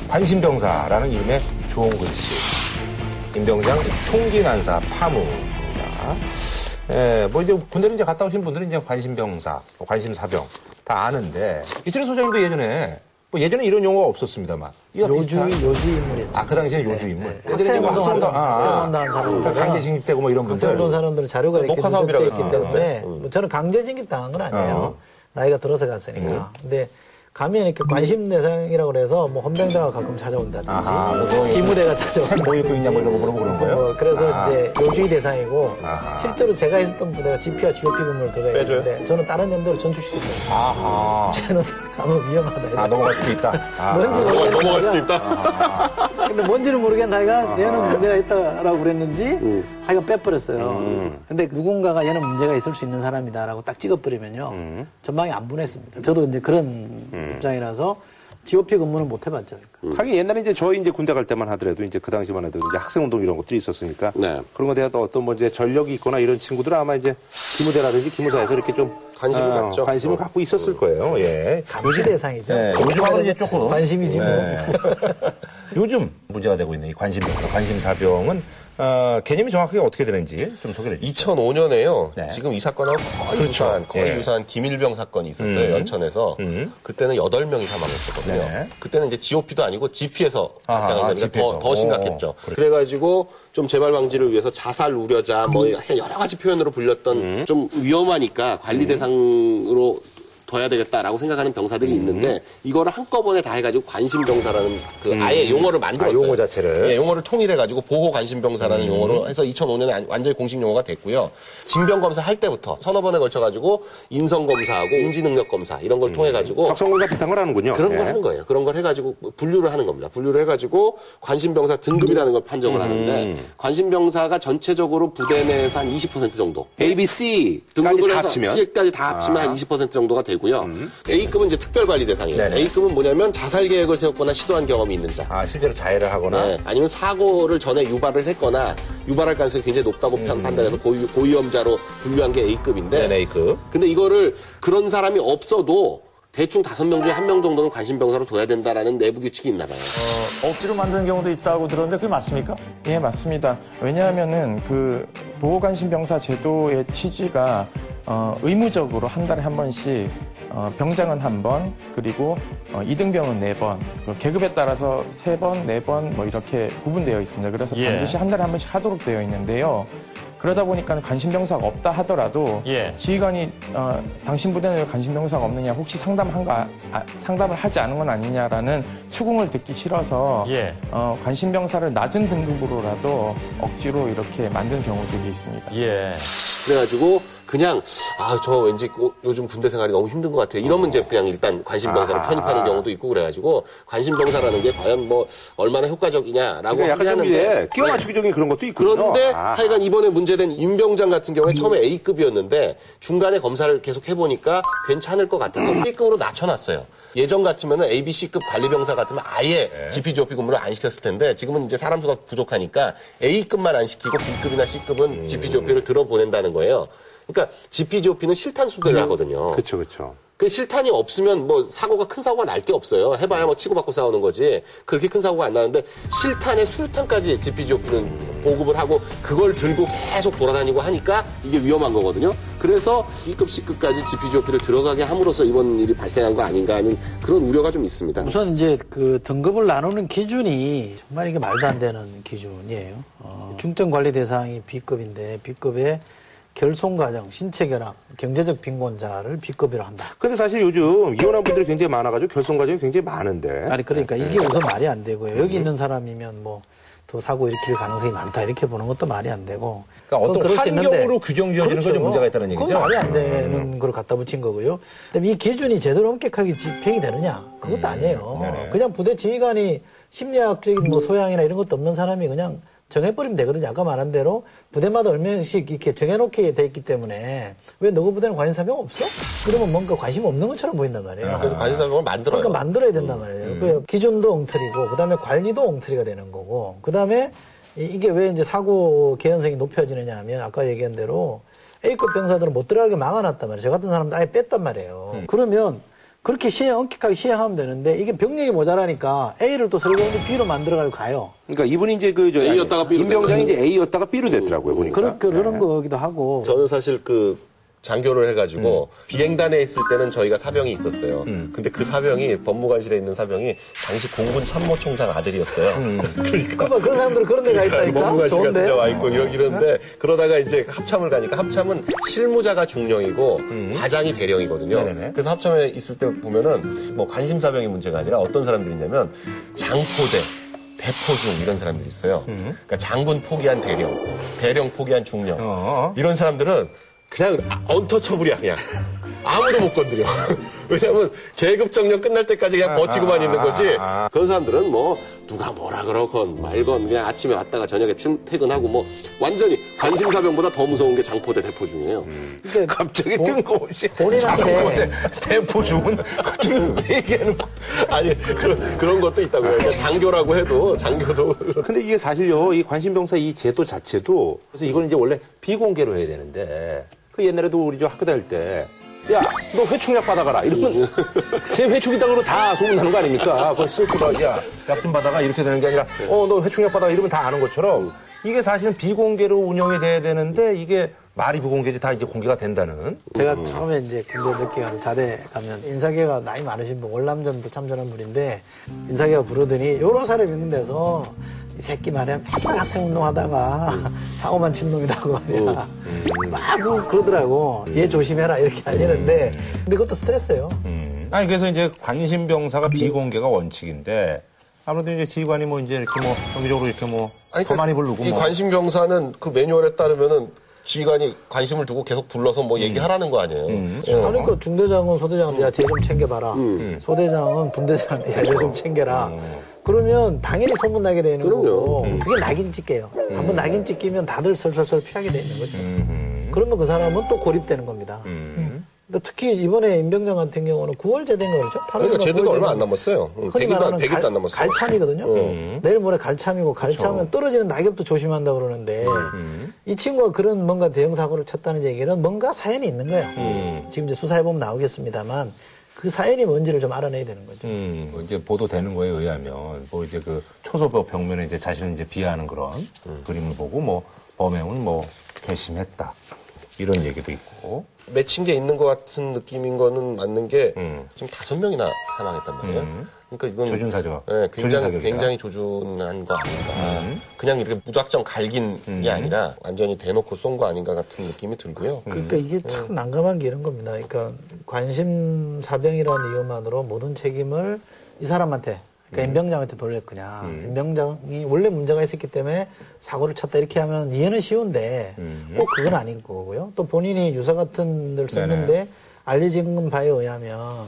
Speaker 1: 관심병사라는 이름의 좋은 글씨. 임병장 총기 난사 파무입니다. 예, 뭐 이제 군대를 이제 갔다 오신 분들은 이제 관심병사, 뭐 관심사병 다 아는데 이철희 소장님도 예전에 뭐 예전에 이런 용어가 없었습니다만 비슷한-
Speaker 3: 요주 인물이었죠.
Speaker 1: 아, 그 당시에 요주 인물.
Speaker 3: 네.
Speaker 1: 뭐
Speaker 3: 학생운동
Speaker 1: 학생운동, 아, 아.
Speaker 3: 학생운동 한 사람들.
Speaker 1: 그러니까 강제 징집되고 뭐 이런 분들.
Speaker 3: 학생운동 사람들은 자료가 이렇게
Speaker 2: 녹화 사업이라고 했습니다.
Speaker 3: 때문에 뭐 저는 강제 징집 당한 건 아니에요.
Speaker 1: 어.
Speaker 3: 나이가 들어서 갔으니까. 근데 가면 이렇게 관심 대상이라고 그래서 뭐 헌병대가 가끔 찾아온다든지
Speaker 1: 아하, 뭐너
Speaker 3: 기무대가 찾아온다든지
Speaker 1: 뭐 입고 있냐 뭐 이런 거 물어보고 그런 거예요?
Speaker 3: 뭐 그래서
Speaker 1: 아.
Speaker 3: 이제 요주의 대상이고
Speaker 1: 아하.
Speaker 3: 실제로 제가 있었던 부대가 GP와 GOP 근무를 들어가? 있는데 저는 다른 연대로 전출시켰어요.
Speaker 1: 아하.
Speaker 3: 쟤는 가면 위험하다.
Speaker 1: 아, 넘어갈 수도 있다. 아,
Speaker 3: 뭔지
Speaker 1: 아.
Speaker 3: 모르겠는데
Speaker 2: 넘어갈 수도 있다.
Speaker 3: 근데 뭔지는 모르겠는데 하여간 얘는 문제가 있다라고 그랬는지 하여간 빼버렸어요. 근데 누군가가 얘는 문제가 있을 수 있는 사람이다라고 딱 찍어버리면요. 전방에 안 보냈습니다. 저도 이제 그런 입장이라서 GOP 근무는 못 해봤죠. 그러니까.
Speaker 7: 하긴 옛날에 이제 저희 이제 군대 갈 때만 하더라도 이제 그 당시만 해도 이제 학생운동 이런 것들이 있었으니까
Speaker 2: 네.
Speaker 7: 그런 거에 대한 어떤 뭐 이제 전력이 있거나 이런 친구들은 아마 이제 기무대라든지 기무사에서 이렇게 좀
Speaker 2: 관심을
Speaker 7: 아,
Speaker 2: 갖죠.
Speaker 7: 관심을
Speaker 2: 어.
Speaker 7: 갖고 있었을 거예요. 예.
Speaker 3: 감시 대상이죠.
Speaker 1: 네, 요즘하고는 이제 조금
Speaker 3: 관심이지 뭐.
Speaker 1: 네. 요즘 문제가 되고 있는 이 관심병사, 관심사병은 어, 개념이 정확하게 어떻게 되는지 좀 소개를 해주세요.
Speaker 2: 2005년에요.
Speaker 1: 네.
Speaker 2: 지금 이 사건하고 거의
Speaker 1: 그렇죠.
Speaker 2: 유사한 거의
Speaker 1: 예.
Speaker 2: 유사한 김일병 사건이 있었어요.
Speaker 1: 음.
Speaker 2: 연천에서
Speaker 1: 음.
Speaker 2: 그때는 8명이 사망했었거든요.
Speaker 1: 네.
Speaker 2: 그때는 이제 GOP도 아니고 GP에서 발생한 거니까. 더, 더 심각했죠.
Speaker 1: 오, 그래.
Speaker 2: 그래가지고 좀 재발 방지를 위해서 자살 우려자 뭐 하여간 여러 가지 표현으로 불렸던
Speaker 1: 음.
Speaker 2: 좀 위험하니까 관리 대상으로 둬야 되겠다라고 생각하는 병사들이
Speaker 1: 음.
Speaker 2: 있는데 이거를 한꺼번에 다 해가지고 관심병사라는 그 아예 용어를 만들었어요.
Speaker 1: 아, 용어 자체를?
Speaker 2: 예, 용어를 통일해가지고 보호 관심병사라는
Speaker 1: 음.
Speaker 2: 용어로 해서 2005년에 완전히 공식 용어가 됐고요. 징병 검사 할 때부터 서너 번에 걸쳐가지고 인성 검사하고 인지 능력 검사 이런 걸 통해가지고
Speaker 7: 적성 검사 비슷한 걸 하는군요.
Speaker 2: 그런
Speaker 7: 예.
Speaker 2: 걸 하는 거예요. 그런 걸 해가지고 분류를 하는 겁니다. 분류를 해가지고 관심병사 등급이라는 걸 판정을 하는데 관심병사가 전체적으로 부대 내에서 한 20% 정도
Speaker 7: A, B, C까지
Speaker 2: 등급을
Speaker 7: 다
Speaker 2: 해서
Speaker 7: 합치면
Speaker 2: C까지 다 합치면 한 20% 정도가 되고 요. A급은 이제 특별 관리 대상이에요.
Speaker 1: 네네.
Speaker 2: A급은 뭐냐면 자살 계획을 세웠거나 시도한 경험이 있는 자.
Speaker 1: 아, 실제로 자해를 하거나
Speaker 2: 네, 아니면 사고를 전에 유발을 했거나 유발할 가능성이 굉장히 높다고 판- 판단해서 고위, 고위험자로 분류한 게 A급인데
Speaker 1: 네, A급.
Speaker 2: 근데 이거를 그런 사람이 없어도 대충 다섯 명 중에 한 명 정도는 관심병사로 둬야 된다라는 내부 규칙이 있나 봐요.
Speaker 8: 억지로 만드는 경우도 있다고 들었는데 그게 맞습니까?
Speaker 9: 예, 맞습니다. 왜냐하면은 그 보호관심병사 제도의 취지가 어, 의무적으로 한 달에 한 번씩 어, 병장은 한 번, 그리고 어, 이등병은 네 번, 그 계급에 따라서 세 번, 네 번 뭐 이렇게 구분되어 있습니다. 그래서
Speaker 8: 예.
Speaker 9: 반드시 한 달에 한 번씩 하도록 되어 있는데요. 그러다 보니까 관심병사가 없다 하더라도
Speaker 8: 예.
Speaker 9: 지휘관이 어, 당신 부대는 왜 관심병사가 없느냐 혹시 상담한가 아, 상담을 하지 않은 건 아니냐라는 추궁을 듣기 싫어서
Speaker 8: 예.
Speaker 9: 어, 관심병사를 낮은 등급으로라도 억지로 이렇게 만든 경우들이 있습니다.
Speaker 8: 예.
Speaker 2: 그래가지고 그냥 아 저 왠지 요- 요즘 군대 생활이 너무 힘든 것 같아요. 이러면 이제 그냥 일단 관심병사로
Speaker 7: 아하.
Speaker 2: 편입하는 경우도 있고 그래가지고 관심병사라는 게 과연 뭐 얼마나 효과적이냐라고
Speaker 7: 그러니까 약간
Speaker 2: 하는데
Speaker 7: 끼워
Speaker 2: 네.
Speaker 7: 맞추기적인 그런 것도 있거든요.
Speaker 2: 그런데
Speaker 7: 아.
Speaker 2: 하여간 이번에 문제된 임병장 같은 경우에 처음에 A급이었는데 중간에 검사를 계속 해보니까 괜찮을 것 같아서 B급으로 낮춰놨어요. 예전 같으면 A, B, C급 관리병사 같으면 아예 GP, GOP 근무를 안 시켰을 텐데 지금은 이제 사람 수가 부족하니까 A급만 안 시키고 B급이나 C급은 GP, GOP를 들어보낸다는 거예요. 그러니까 GP, GOP는 실탄 수대를 하거든요.
Speaker 7: 그렇죠, 그렇죠.
Speaker 2: 그 실탄이 없으면 뭐 사고가 큰 사고가 날 게 없어요. 해봐야 뭐 치고받고 싸우는 거지. 그렇게 큰 사고가 안 나는데 실탄에 수류탄까지 GPGOP는 보급을 하고 그걸 들고 계속 돌아다니고 하니까 이게 위험한 거거든요. 그래서 B급, C급까지 GPGOP를 들어가게 함으로써 이번 일이 발생한 거 아닌가 하는 그런 우려가 좀 있습니다.
Speaker 3: 우선 이제 그 등급을 나누는 기준이 정말 이게 말도 안 되는 기준이에요. 어, 중점 관리 대상이 B급인데 B급의 결손 과정, 신체 결함, 경제적 빈곤자를 B급이라 한다.
Speaker 7: 근데 사실 요즘 이혼한 분들이 굉장히 많아가지고 결손 과정이 굉장히 많은데.
Speaker 3: 아니 그러니까 이게 우선 말이 안 되고요. 여기 있는 사람이면 뭐더 사고 일으킬 가능성이 많다 이렇게 보는 것도 말이 안 되고
Speaker 1: 그러니까 어떤 환경으로 규정 지어지는 거에 좀 문제가 있다는 얘기죠? 음.
Speaker 3: 그건 말이 안 되는 걸 갖다 붙인 거고요. 그다음에 이 기준이 제대로 엄격하게 집행이 되느냐 그것도 아니에요.
Speaker 1: 음. 네네.
Speaker 3: 그냥 부대 지휘관이 심리학적인 뭐 소양이나 이런 것도 없는 사람이 그냥 정해버리면 되거든요. 아까 말한 대로 부대마다 얼마씩 이렇게 정해놓게 돼 있기 때문에 왜 너그 부대는 관심사병 없어? 그러면 뭔가 관심 없는 것처럼 보인단 말이에요.
Speaker 2: 그래서 관심사병을 만들어요.
Speaker 3: 그러니까 만들어야 된단 말이에요. 그 기준도 엉터리고, 그 다음에 관리도 엉터리가 되는 거고, 그 다음에 이게 왜 이제 사고 개연성이 높여지느냐 하면 아까 얘기한 대로 A급 병사들은 못 들어가게 막아놨단 말이에요. 저 같은 사람도 아예 뺐단 말이에요. 그러면 그렇게 시행, 엄격하게 시행하면 되는데 이게 병력이 모자라니까 A를 또 설계하는데 B로 만들어가지고 가요.
Speaker 1: 그러니까 이분이 이제 그 저,
Speaker 2: A였다가 B로
Speaker 1: 임병장이. 이제 A였다가 B로 됐더라고요 보니까.
Speaker 3: 그런, 그런 거기도 하고.
Speaker 2: 저는 사실 그 장교를 해가지고 비행단에 있을 때는 저희가 사병이 있었어요. 근데 그 사병이 법무관실에 있는 사병이 당시 공군 참모총장 아들이었어요.
Speaker 3: 그러면 그런 사람들은 그런 데가 있다니까.
Speaker 2: 법무관실 같은 데. 와 있고 이러, 이러는데 그러다가 이제 합참을 가니까 합참은 실무자가 중령이고 과장이 대령이거든요.
Speaker 1: 네네네.
Speaker 2: 그래서 합참에 있을 때 보면은 뭐 관심사병이 문제가 아니라 어떤 사람들이 있냐면 장포대 대포중 이런 사람들이 있어요. 그러니까 장군 포기한 대령, 대령 포기한 중령
Speaker 1: 어.
Speaker 2: 이런 사람들은 그냥 언터처블이야 그냥 아무도 못 건드려. 왜냐면 계급 정년 끝날 때까지 그냥 버티고만 있는 거지. 그런 사람들은 뭐 누가 뭐라 그러건 말건 그냥 아침에 왔다가 저녁에 출 퇴근하고 뭐 완전히 관심사병보다 더 무서운 게 장포대 대포 중이에요.
Speaker 3: 그러니까
Speaker 1: 갑자기
Speaker 3: 본-
Speaker 1: 뜬금없이
Speaker 3: 본인한테
Speaker 1: 대포 주문 갑자기 왜 얘기하는 거?
Speaker 2: 아니 그런 그런 것도 있다고요. 그러니까 장교라고 해도 장교도
Speaker 1: 근데 이게 사실요, 이 관심병사 이 제도 자체도, 그래서 이건 이제 원래 비공개로 해야 되는데, 그 옛날에도 우리 저 학교 다닐 때, 야, 너 회충약 받아가라. 이러면, 제 회충이다 그러고 다 소문나는 거 아닙니까? 그걸 쓸거라 야, 약 좀 받아가. 이렇게 되는 게 아니라, 어, 너 회충약 받아가. 이러면 다 아는 것처럼, 이게 사실은 비공개로 운영이 돼야 되는데, 이게 말이 비공개지 다 이제 공개가 된다는.
Speaker 3: 제가 처음에 이제 군대 늦게 가서 자대 가면 인사계가 나이 많으신 분, 월남전도 참전한 분인데 인사계가 부르더니 여러 사람 있는 데서 이 새끼 말이야 맨날 학생 운동하다가 사고만 친 놈이라고 말이야. 막 그- 그러더라고. 얘 조심해라 이렇게 알리는데 근데 그것도 스트레스예요.
Speaker 1: 아니, 그래서 이제 관심병사가 비공개가 원칙인데, 아무래도 이제 지휘관이 뭐 이제 이렇게 뭐, 정기적으로 이렇게 뭐, 더 많이 부르고
Speaker 2: 이
Speaker 1: 뭐.
Speaker 2: 관심 병사는 그 매뉴얼에 따르면은 지휘관이 관심을 두고 계속 불러서 뭐 얘기하라는 거 아니에요. 예.
Speaker 3: 아니 그 중대장은 소대장한테 야쟤 좀 챙겨봐라. 소대장은 분대장한테 야쟤 좀 챙겨라. 그러면 당연히 소문나게 되는
Speaker 2: 그럼요.
Speaker 3: 거고 그게 낙인 찍게요. 한번 낙인 찍히면 다들 설설설 피하게 돼 있는 거죠. 그러면 그 사람은 또 고립되는 겁니다. 근데 특히 이번에 임병장 같은 경우는 9월 제대인 거죠.
Speaker 2: 그러니까 제대도 얼마 안 남았어요. 응,
Speaker 3: 흔히
Speaker 2: 100일도, 안-
Speaker 3: 말하는
Speaker 2: 100일도
Speaker 3: 갈,
Speaker 2: 안 남았어요.
Speaker 3: 갈참이거든요. 내일 모레 갈참이고 갈참은 떨어지는 낙엽도 조심한다 그러는데 이 친구가 그런 뭔가 대형 사고를 쳤다는 얘기는 뭔가 사연이 있는 거예요. 지금 이제 수사해 보면 나오겠습니다만 그 사연이 뭔지를 좀 알아내야 되는 거죠.
Speaker 1: 음, 뭐 이제 보도되는 거에 의하면 뭐 이제 그 초소부 벽면에 이제 자신을 이제 비하하는 그런 그림을 보고 뭐 범행을 뭐 결심했다 이런 얘기도 있고
Speaker 2: 맺힌 게 있는 것 같은 느낌인 거는 맞는 게
Speaker 1: 음.
Speaker 2: 지금 다섯 명이나 사망했단 말이에요. 그러니까 이건
Speaker 1: 조준사죠.
Speaker 2: 네, 굉장히
Speaker 1: 조준사격이다.
Speaker 2: 굉장히 조준한 거 아닌가. 그냥 이렇게 무작정 갈긴 게 아니라 완전히 대놓고 쏜 거 아닌가 같은 느낌이 들고요.
Speaker 3: 그러니까 이게 참 난감한 게 이런 겁니다. 그러니까 관심 사병이라는 이유만으로 모든 책임을 이 사람한테 그러니까 임병장한테 돌렸거냐. 임병장이 원래 문제가 있었기 때문에 사고를 쳤다 이렇게 하면 이해는 쉬운데 꼭 그건 아닌 거고요. 또 본인이 유서 같은 들 썼는데 알려진 바에 의하면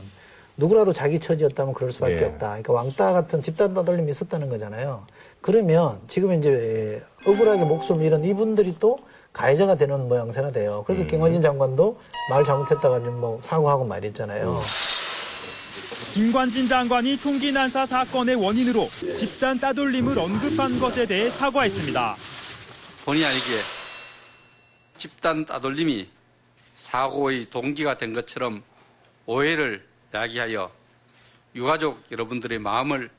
Speaker 3: 누구라도 자기 처지였다면 그럴 수밖에
Speaker 1: 예.
Speaker 3: 없다. 그러니까 왕따 같은 집단 따돌림이 있었다는 거잖아요. 그러면 지금 이제 억울하게 목숨 잃은 이분들이 또 가해자가 되는 모양새가 돼요. 그래서 김관진 장관도 말 잘못했다가 좀뭐 사과하고 말했잖아요.
Speaker 10: 김관진 장관이 총기 난사 사건의 원인으로 집단 따돌림을 언급한 것에 대해 사과했습니다.
Speaker 11: 본의 아니게 집단 따돌림이 사고의 동기가 된 것처럼 오해를 야기하여 유가족 여러분들의 마음을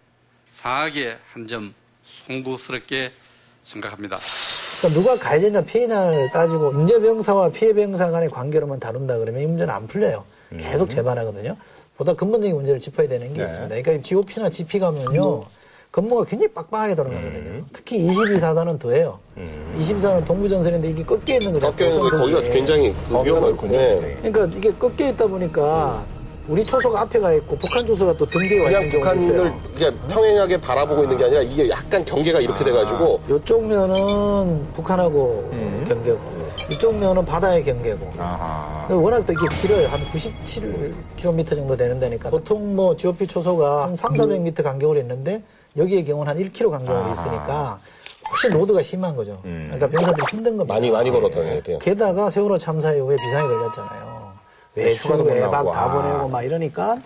Speaker 11: 상하게 한 점 송구스럽게 생각합니다.
Speaker 3: 그러니까 누가 가해자냐 피해자를 따지고 문제병사와 피해병사 간의 관계로만 다룬다 그러면 이 문제는 안 풀려요. 계속 재발하거든요. 보다 근본적인 문제를 짚어야 되는 게 있습니다. 그러니까 GOP나 GP 가면요. 근무가 굉장히 빡빡하게 돌아가거든요. 특히 22사단은 더해요. 22사단은 동부전선인데 이게 꺾여 있는 거죠.
Speaker 2: 꺾여 있는데 거기가 굉장히 그 위험한
Speaker 1: 거기가
Speaker 2: 네.
Speaker 3: 그러니까 이게 꺾여 있다 보니까 우리 초소가 앞에 가 있고 북한 초소가 또등 뒤에 와
Speaker 2: 그냥
Speaker 3: 있는
Speaker 2: 북한을
Speaker 3: 있어요.
Speaker 2: 이게 평행하게 바라보고 있는 게 아니라 이게 약간 경계가 이렇게 돼가지고
Speaker 3: 이쪽 면은 북한하고 경계고 이쪽 면은 바다의 경계고
Speaker 1: 아하.
Speaker 3: 워낙 또 이게 길어요. 한 97km 정도 되는 데니까. 보통 뭐 GOP 초소가 한 3, 400m 간격으로 있는데 여기의 경우는 한 1km 간격으로 있으니까 훨씬 로드가 심한 거죠. 그러니까 병사들이 힘든 겁니다.
Speaker 2: 많이 많이 걸었던 것
Speaker 3: 게다가 세월호 참사 이후에 비상이 걸렸잖아요. 외출,
Speaker 1: 휴가도 못
Speaker 3: 외박. 다
Speaker 1: 아.
Speaker 3: 보내고 막 이러니까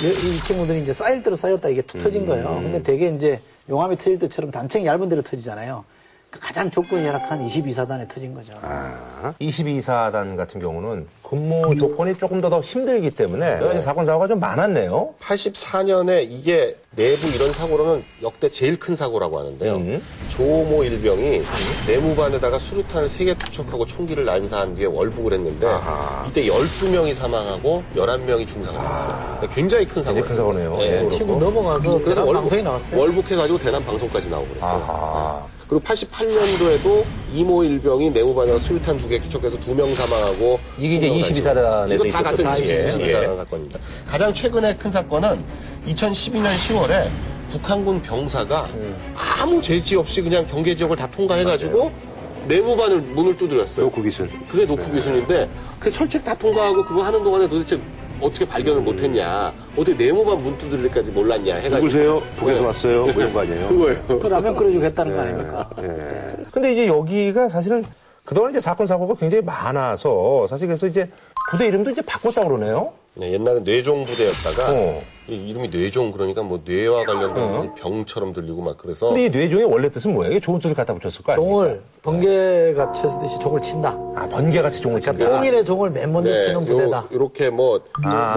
Speaker 3: 이, 이 친구들이 이제 쌓일 대로 쌓였다 이게 툭 터진 거예요. 근데 되게 이제 용암이 터질 때처럼 단층이 얇은 데로 터지잖아요. 그 가장 조건이 열악한 22사단에 터진 거죠.
Speaker 1: 22사단 같은 경우는 근무 조건이 조금 더, 더 힘들기 때문에 여러 가지 사건 사고가 좀 많았네요.
Speaker 2: 84년에 이게 내부 이런 사고로는 역대 제일 큰 사고라고 하는데요.
Speaker 1: 음.
Speaker 2: 조모 일병이 내무반에다가 수류탄을 세개 투척하고 총기를 난사한 뒤에 월북을 했는데
Speaker 1: 아하.
Speaker 2: 이때 12명이 사망하고 11명이 중상을 입었어요. 굉장히 큰 사고였어요.
Speaker 1: 큰 사고네요. 예.
Speaker 3: 치고 넘어가서
Speaker 2: 그래서 월북,
Speaker 3: 방송이 나왔어요.
Speaker 2: 월북해가지고 대남 방송까지 나오고 그랬어요. 네. 그리고 88년도에도 이모 일병이 내무반에서 수류탄 두개 투척해서 두 명 사망하고
Speaker 1: 이게 이제
Speaker 2: 두명
Speaker 1: 22사단에서
Speaker 2: 이거 다 같은
Speaker 1: 있었죠. 예.
Speaker 2: 22사단 사건입니다. 가장 최근에 큰 사건은 2012년 10월에 북한군 병사가 아무 제지 없이 그냥 경계 지역을 다 통과해가지고 내무반을 문을 두드렸어요.
Speaker 7: 노쿠기순.
Speaker 2: 그게 노쿠기순인데 그 철책 다 통과하고 그거 하는 동안에 도대체 어떻게 발견을 못했냐 어떻게 내무반 문 두드릴까지 몰랐냐 해가지고
Speaker 7: 누구세요? 북에서
Speaker 2: 네.
Speaker 7: 왔어요? 뭐 이런 거 아니에요?
Speaker 2: 그거예요.
Speaker 3: 그 라면 끓여주고 했다는 거 아닙니까?
Speaker 7: 예.
Speaker 1: 근데 이제 여기가 사실은 그동안 이제 사건 사고가 굉장히 많아서 사실 그래서 이제 부대 이름도 이제 바꿨다고 그러네요.
Speaker 2: 네, 옛날에 뇌종 부대였다가
Speaker 1: 어.
Speaker 2: 이 이름이 뇌종 그러니까 뭐 뇌와 관련된 병처럼 들리고 막 그래서
Speaker 1: 근데 이 뇌종의 원래 뜻은 뭐예요? 이게 좋은 뜻을 갖다 붙였을 거 아니에요?
Speaker 3: 종을 번개가 쳤듯이 종을 친다.
Speaker 1: 아, 번개같이 종을 친다.
Speaker 3: 통일의 종을 맨 먼저 치는 부대다.
Speaker 2: 네, 요, 렇게뭐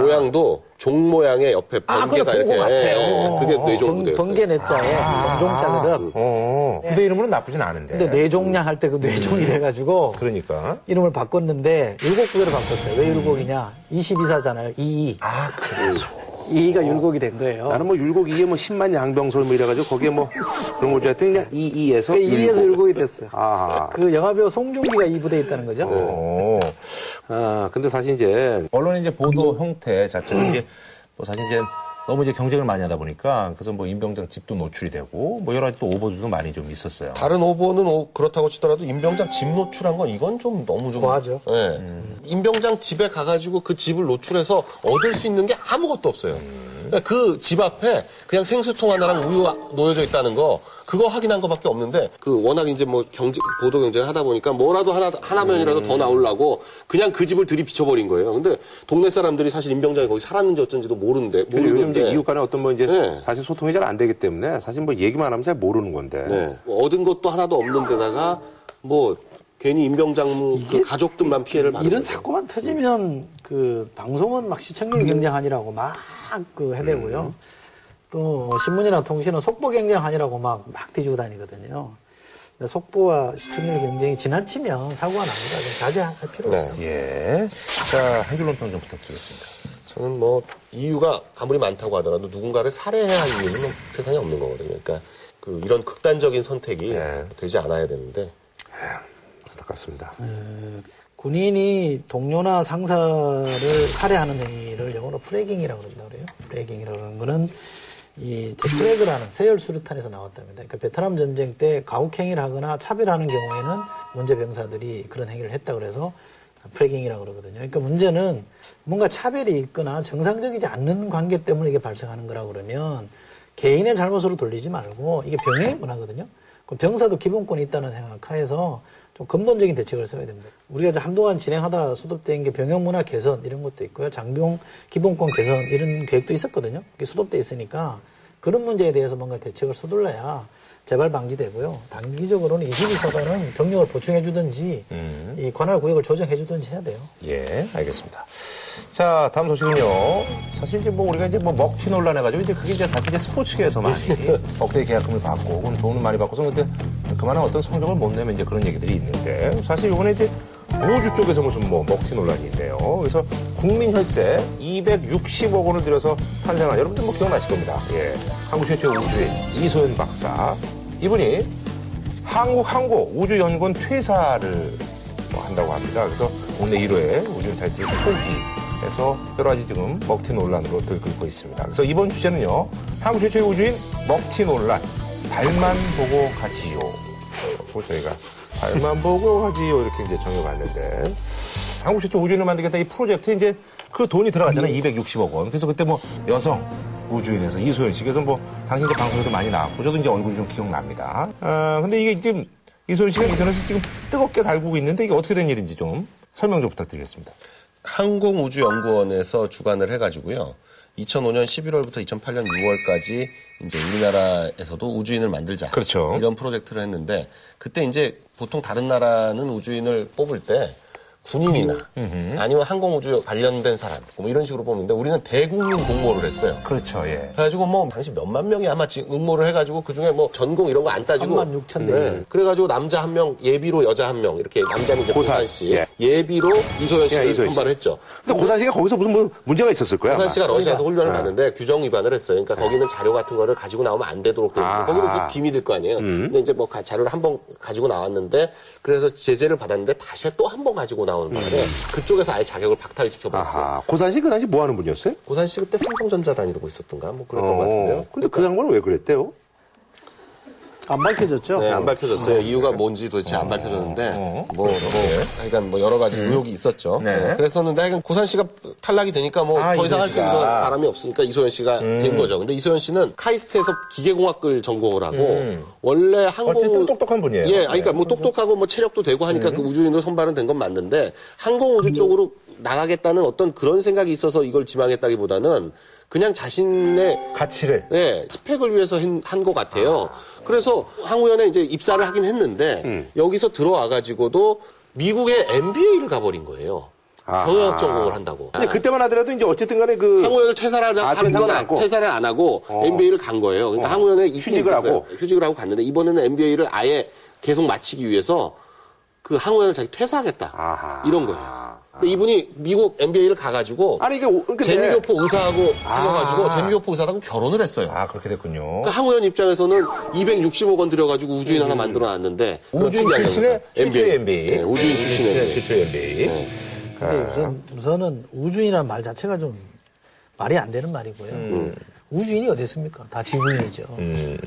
Speaker 2: 모양도 종 모양의 옆에
Speaker 3: 아,
Speaker 2: 번개가
Speaker 3: 그래,
Speaker 2: 이렇게
Speaker 3: 같아요.
Speaker 2: 예, 그게 뇌종
Speaker 3: 번-
Speaker 2: 부대였어요.
Speaker 3: 번개 내자에 정종자거든.
Speaker 1: 어, 부대 이름으로는 나쁘진 않은데.
Speaker 3: 근데 뇌종량 할 때 그 뇌종이 돼가지고
Speaker 1: 그러니까.
Speaker 3: 이름을 바꿨는데 율곡 부대로 바꿨어요. 왜 율곡이냐? 22사잖아요. 22.
Speaker 1: 아, 그래서.
Speaker 3: 22가 율곡이 된 거예요.
Speaker 7: 나는 뭐 율곡 2에 뭐 10만 양병설 뭐 이래가지고 거기에 뭐 그런 거죠. 하여튼 그냥 22에서
Speaker 3: 그 22에서 율곡이 됐어요.
Speaker 7: 아.
Speaker 3: 그 영화배우 송중기가 이 부대에 있다는 거죠.
Speaker 1: 어.
Speaker 7: 아, 근데 사실 이제
Speaker 1: 언론의 이제 보도 형태 자체가 이제 뭐 사실 이제 너무 이제 경쟁을 많이 하다 보니까 그래서 뭐 임병장 집도 노출이 되고 뭐 여러 가지 또 오보들도 많이 좀 있었어요.
Speaker 2: 다른 오보는 뭐 그렇다고 치더라도 임병장 집 노출한 건 이건 좀 너무 좀
Speaker 3: 과하죠.
Speaker 2: 예. 임병장 집에 가가지고 그 집을 노출해서 얻을 수 있는 게 아무것도 없어요. 그 집 앞에 그냥 생수통 하나랑 우유 놓여져 있다는 거 그거 확인한 것밖에 없는데 그 워낙 이제 뭐 경제 보도 경쟁 하다 보니까 뭐라도 하나 하나면이라도 더 나오려고 그냥 그 집을 들이비춰버린 거예요. 근데 동네 사람들이 사실 임병장이 거기 살았는지 어쩐지도 모르는데
Speaker 7: 요즘 이제
Speaker 2: 모르는데
Speaker 7: 이웃 간에 어떤 뭐 이제
Speaker 2: 네.
Speaker 7: 사실 소통이 잘 안 되기 때문에 사실 뭐 얘기만 하면 잘 모르는 건데.
Speaker 2: 네. 뭐 얻은 것도 하나도 없는 데다가 뭐 괜히 임병장 그 가족들만 피해를 받는
Speaker 3: 이런
Speaker 2: 거죠.
Speaker 3: 사고만 터지면 그 방송은 막 시청률 경쟁하니라고 막 그 해대고요. 또 신문이나 통신은 속보 경쟁하니라고 막, 막 뒤지고 다니거든요. 근데 속보와 시청률 경쟁이 지나치면 사고가 납니다. 좀 자제할 필요가
Speaker 2: 네.
Speaker 3: 있어요.
Speaker 1: 예. 자, 한 줄로 평좀 부탁드리겠습니다.
Speaker 2: 저는 뭐 이유가 아무리 많다고 하더라도 누군가를 살해해야 할 이유는 뭐 세상에 없는 거거든요. 그러니까 그 이런 극단적인 선택이
Speaker 7: 네.
Speaker 2: 되지 않아야 되는데
Speaker 7: 안타깝습니다.
Speaker 3: 군인이 동료나 상사를 살해하는 행위를 영어로 프레깅이라고 그런다 그래요. 프레깅이라고 하는 거는 이 프레그라는 세열 수류탄에서 나왔답니다. 그러니까 베트남 전쟁 때 가혹행위를 하거나 차별하는 경우에는 문제 병사들이 그런 행위를 했다 그래서 프레깅이라고 그러거든요. 그러니까 문제는 뭔가 차별이 있거나 정상적이지 않는 관계 때문에 이게 발생하는 거라고 그러면 개인의 잘못으로 돌리지 말고 이게 병행의 문화거든요. 그 병사도 기본권이 있다는 생각하에서 좀 근본적인 대책을 세워야 됩니다. 우리가 이제 한동안 진행하다 수습된 게 병영 문화 개선 이런 것도 있고요. 장병 기본권 개선 이런 계획도 있었거든요. 그게 수습돼 있으니까 그런 문제에 대해서 뭔가 대책을 서둘러야 재발 방지되고요. 단기적으로는 22사단은 병력을 보충해 주든지 이 관할 구역을 조정해 주든지 해야 돼요.
Speaker 1: 예, 알겠습니다. 자, 다음 소식은요. 사실 이제 뭐 우리가 이제 뭐 먹튀 논란 해가지고 이제 그게 이제 사실 이제 스포츠계에서 많이 억대의 계약금을 받고 혹은 돈을 많이 받고서 근데 그만한 어떤 성적을 못 내면 이제 그런 얘기들이 있는데 사실 이번에 이제 우주 쪽에서 무슨 뭐 먹튀 논란이 있네요. 그래서 국민 혈세 260억 원을 들여서 탄생한 여러분들 뭐 기억나실 겁니다. 예. 한국 최초 우주인 이소연 박사. 이분이 한국항공 우주연구원 퇴사를 뭐 한다고 합니다. 그래서 국내 1호의 우주인 타이틀 포기 해서 여러 가지 지금 먹튀 논란으로 들끓고 있습니다. 그래서 이번 주제는요. 한국 최초의 우주인 먹튀 논란. 발만 보고 가지요. 어, 저희가 발만 보고 가지요 이렇게 이제 정해봤는데 한국 최초 우주인을 만들겠다 이 프로젝트 이제 그 돈이 들어갔잖아요. 260억 원. 그래서 그때 뭐 여성 우주인에서 이소연 씨. 그래서 뭐 당시 이제 방송에도 많이 나왔고 저도 이제 얼굴이 좀 기억납니다. 아, 근데 이게 지금 이소연 씨가 인터넷에 지금 뜨겁게 달구고 있는데 이게 어떻게 된 일인지 좀 설명 좀 부탁드리겠습니다.
Speaker 2: 항공우주연구원에서 주관을 해가지고요. 2005년 11월부터 2008년 6월까지 이제 우리나라에서도 우주인을 만들자.
Speaker 1: 그렇죠.
Speaker 2: 이런 프로젝트를 했는데 그때 이제 보통 다른 나라는 우주인을 뽑을 때 군인이나 아니면 항공우주 관련된 사람 뭐 이런 식으로 뽑는데 우리는 대국민 공모를 했어요.
Speaker 1: 그렇죠, 예.
Speaker 2: 그래가지고 뭐 당시 몇만 명이 아마 지금 응모를 해가지고 그 중에 뭐 전공 이런 거 안 따지고
Speaker 3: 3만 6천 대.
Speaker 2: 그래가지고 남자 한 명 예비로 여자 한 명 이렇게 남자는 이제
Speaker 7: 고산,
Speaker 2: 고산 씨
Speaker 7: 예.
Speaker 2: 예비로 이소연 씨를
Speaker 7: 예, 이소연 씨.
Speaker 2: 선발을 했죠.
Speaker 7: 근데 고산 씨가 거기서 무슨 뭐 문제가 있었을 거야.
Speaker 2: 고산
Speaker 7: 아마.
Speaker 2: 씨가 러시아에서 훈련을
Speaker 7: 네.
Speaker 2: 받는데 규정 위반을 했어요. 그러니까 거기는 자료 같은 거를 가지고 나오면 안 되도록 돼 있고. 거기는 그 비밀일 거 아니에요. 근데 이제 뭐 가- 자료를 한 번 가지고 나왔는데 그래서 제재를 받았는데 다시 또 한 번 가지고 나 오는 바람에 그쪽에서 아예 자격을 박탈시켜 버렸어요.
Speaker 7: 아하. 고산 씨 그 당시 뭐 하는 분이었어요?
Speaker 2: 고산 씨 그때 삼성전자 다니고 있었던가 뭐 그랬던 것 같은데요.
Speaker 7: 근데 그 양반은 왜 그랬대요?
Speaker 3: 안 밝혀졌죠?
Speaker 2: 네, 안 밝혀졌어요. 이유가 뭔지 도대체 안 밝혀졌는데, 뭐, 뭐, 하여간 뭐 여러 가지 의혹이 있었죠.
Speaker 1: 네.
Speaker 2: 네, 그랬었는데, 하여간 고산 씨가 탈락이 되니까 뭐
Speaker 1: 아,
Speaker 2: 더 이상 할 수 있는. 바람이 없으니까 이소연 씨가 된 거죠. 근데 이소연 씨는 카이스트에서 기계공학을 전공을 하고, 원래 항공.
Speaker 1: 어쨌든 똑똑한 분이에요.
Speaker 2: 예, 아니, 그러니까 뭐 똑똑하고 뭐 체력도 되고 하니까 그 우주인으로 선발은 된 건 맞는데, 항공 우주 쪽으로 나가겠다는 어떤 그런 생각이 있어서 이걸 지망했다기보다는 그냥 자신의
Speaker 1: 가치를.
Speaker 2: 네, 스펙을 위해서 한 것 같아요. 그래서 항우연에 이제 입사를 하긴 했는데 여기서 들어와 가지고도 미국의 MBA를 가버린 거예요.
Speaker 7: 아하.
Speaker 2: 경영학 전공을 한다고.
Speaker 7: 근데 그때만 하더라도 이제 어쨌든 간에 그
Speaker 2: 항우연을 퇴사를 하자
Speaker 7: 아, 건안
Speaker 2: 아-
Speaker 7: 하고?
Speaker 2: 퇴사를 안 하고 MBA를 간 거예요. 그러니까
Speaker 7: 어.
Speaker 2: 항우연에
Speaker 7: 휴직을
Speaker 2: 있었어요.
Speaker 7: 하고?
Speaker 2: 휴직을 하고 갔는데 이번에는 MBA를 아예 계속 마치기 위해서 그 항우연을 자기 퇴사하겠다.
Speaker 7: 아하.
Speaker 2: 이런 거예요. 근데 이분이 미국 MBA를 가가지고
Speaker 7: 아니 이게 오- 근데
Speaker 2: 재미교포 의사하고 사귀어가지고
Speaker 7: 아.
Speaker 2: 재미교포 의사하고 결혼을 했어요.
Speaker 1: 아, 그렇게 됐군요.
Speaker 2: 그러니까 항우연 입장에서는 260억 원 들여가지고 우주인 하나 만들어 놨는데 그런
Speaker 1: 우주인 출신의. 최초의 MBA.
Speaker 2: 네, 우주인 출신의 MBA.
Speaker 1: 최초의 MBA.
Speaker 2: 네.
Speaker 3: 근데 우선, 우선은 우주인이라는 말 자체가 좀 말이 안 되는 말이고요. 우주인이 어디 있습니까? 다 지구인이죠. 그죠?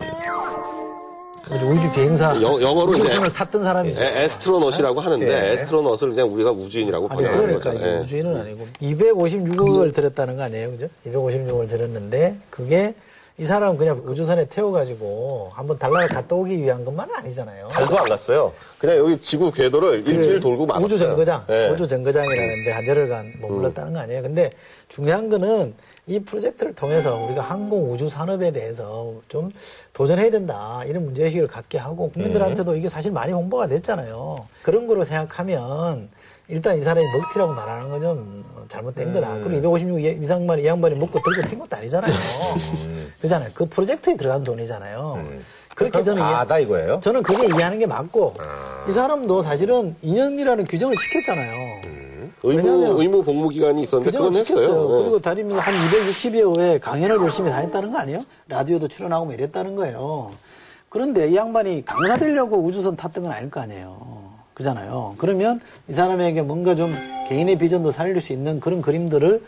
Speaker 3: 우주 비행사.
Speaker 2: 영- 영어로 이제
Speaker 3: 탔던 사람이죠.
Speaker 2: 에, 에스트로넛이라고 하는데
Speaker 1: 예.
Speaker 2: 에스트로넛을 그냥 우리가 우주인이라고 번역하는
Speaker 3: 그러니까
Speaker 2: 거죠. 예.
Speaker 3: 우주인은 아니고 256억을 들였다는 거 아니에요, 그죠? 256억을 들였는데 그게 이 사람 그냥 우주선에 태워가지고 한번 달나라 갔다 오기 위한 것만은 아니잖아요.
Speaker 2: 달도 안 갔어요. 그냥 여기 지구 궤도를 일주일 돌고
Speaker 3: 막그 우주 정거장,
Speaker 2: 예.
Speaker 3: 우주 정거장이라는데 한 열흘간 머물렀다는 거 아니에요. 근데 중요한 거는 이 프로젝트를 통해서 우리가 항공 우주 산업에 대해서 좀 도전해야 된다 이런 문제의식을 갖게 하고 국민들한테도 이게 사실 많이 홍보가 됐잖아요. 그런 거로 생각하면 일단 이 사람이 먹튀라고 말하는 건 좀 잘못된 거다. 그리고 256 이상만 이 양반이 먹고 들고 튄 것도 아니잖아요. 그잖아요. 그 프로젝트에 들어간 돈이잖아요. 그렇게 저는
Speaker 1: 아다 이거예요?
Speaker 3: 저는 그게 이해하는 게 맞고 이 사람도 사실은 2년이라는 규정을 지켰잖아요.
Speaker 2: 의무
Speaker 3: 왜냐면
Speaker 2: 의무 복무 기간이 있었는데 그건
Speaker 3: 지켰어요.
Speaker 2: 했어요. 예.
Speaker 3: 그리고 다니면서 한 260여 회에 강연을 열심히 다녔다는 거 아니에요? 라디오도 출연하고 뭐 이랬다는 거예요. 그런데 이 양반이 강사 되려고 우주선 탔던 건 아닐 거 아니에요. 그잖아요. 그러면 이 사람에게 뭔가 좀 개인의 비전도 살릴 수 있는 그런 그림들을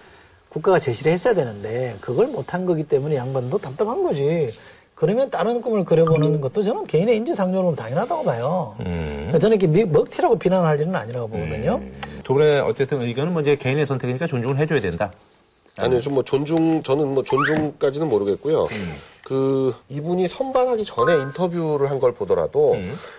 Speaker 3: 국가가 제시를 했어야 되는데 그걸 못한 거기 때문에 양반도 답답한 거지. 그러면 다른 꿈을 그려보는 것도 저는 개인의 인지상정으로 당연하다고 봐요. 그러니까 저는 이렇게 미- 먹튀라고 비난할 일은 아니라고 보거든요.
Speaker 1: 두 분의 어쨌든 의견은 뭐 이제 개인의 선택이니까 존중을 해줘야 된다.
Speaker 2: 아니요, 좀뭐 존중, 저는 뭐 존중까지는 모르겠고요. 그, 이분이 선발하기 전에 인터뷰를 한 걸 보더라도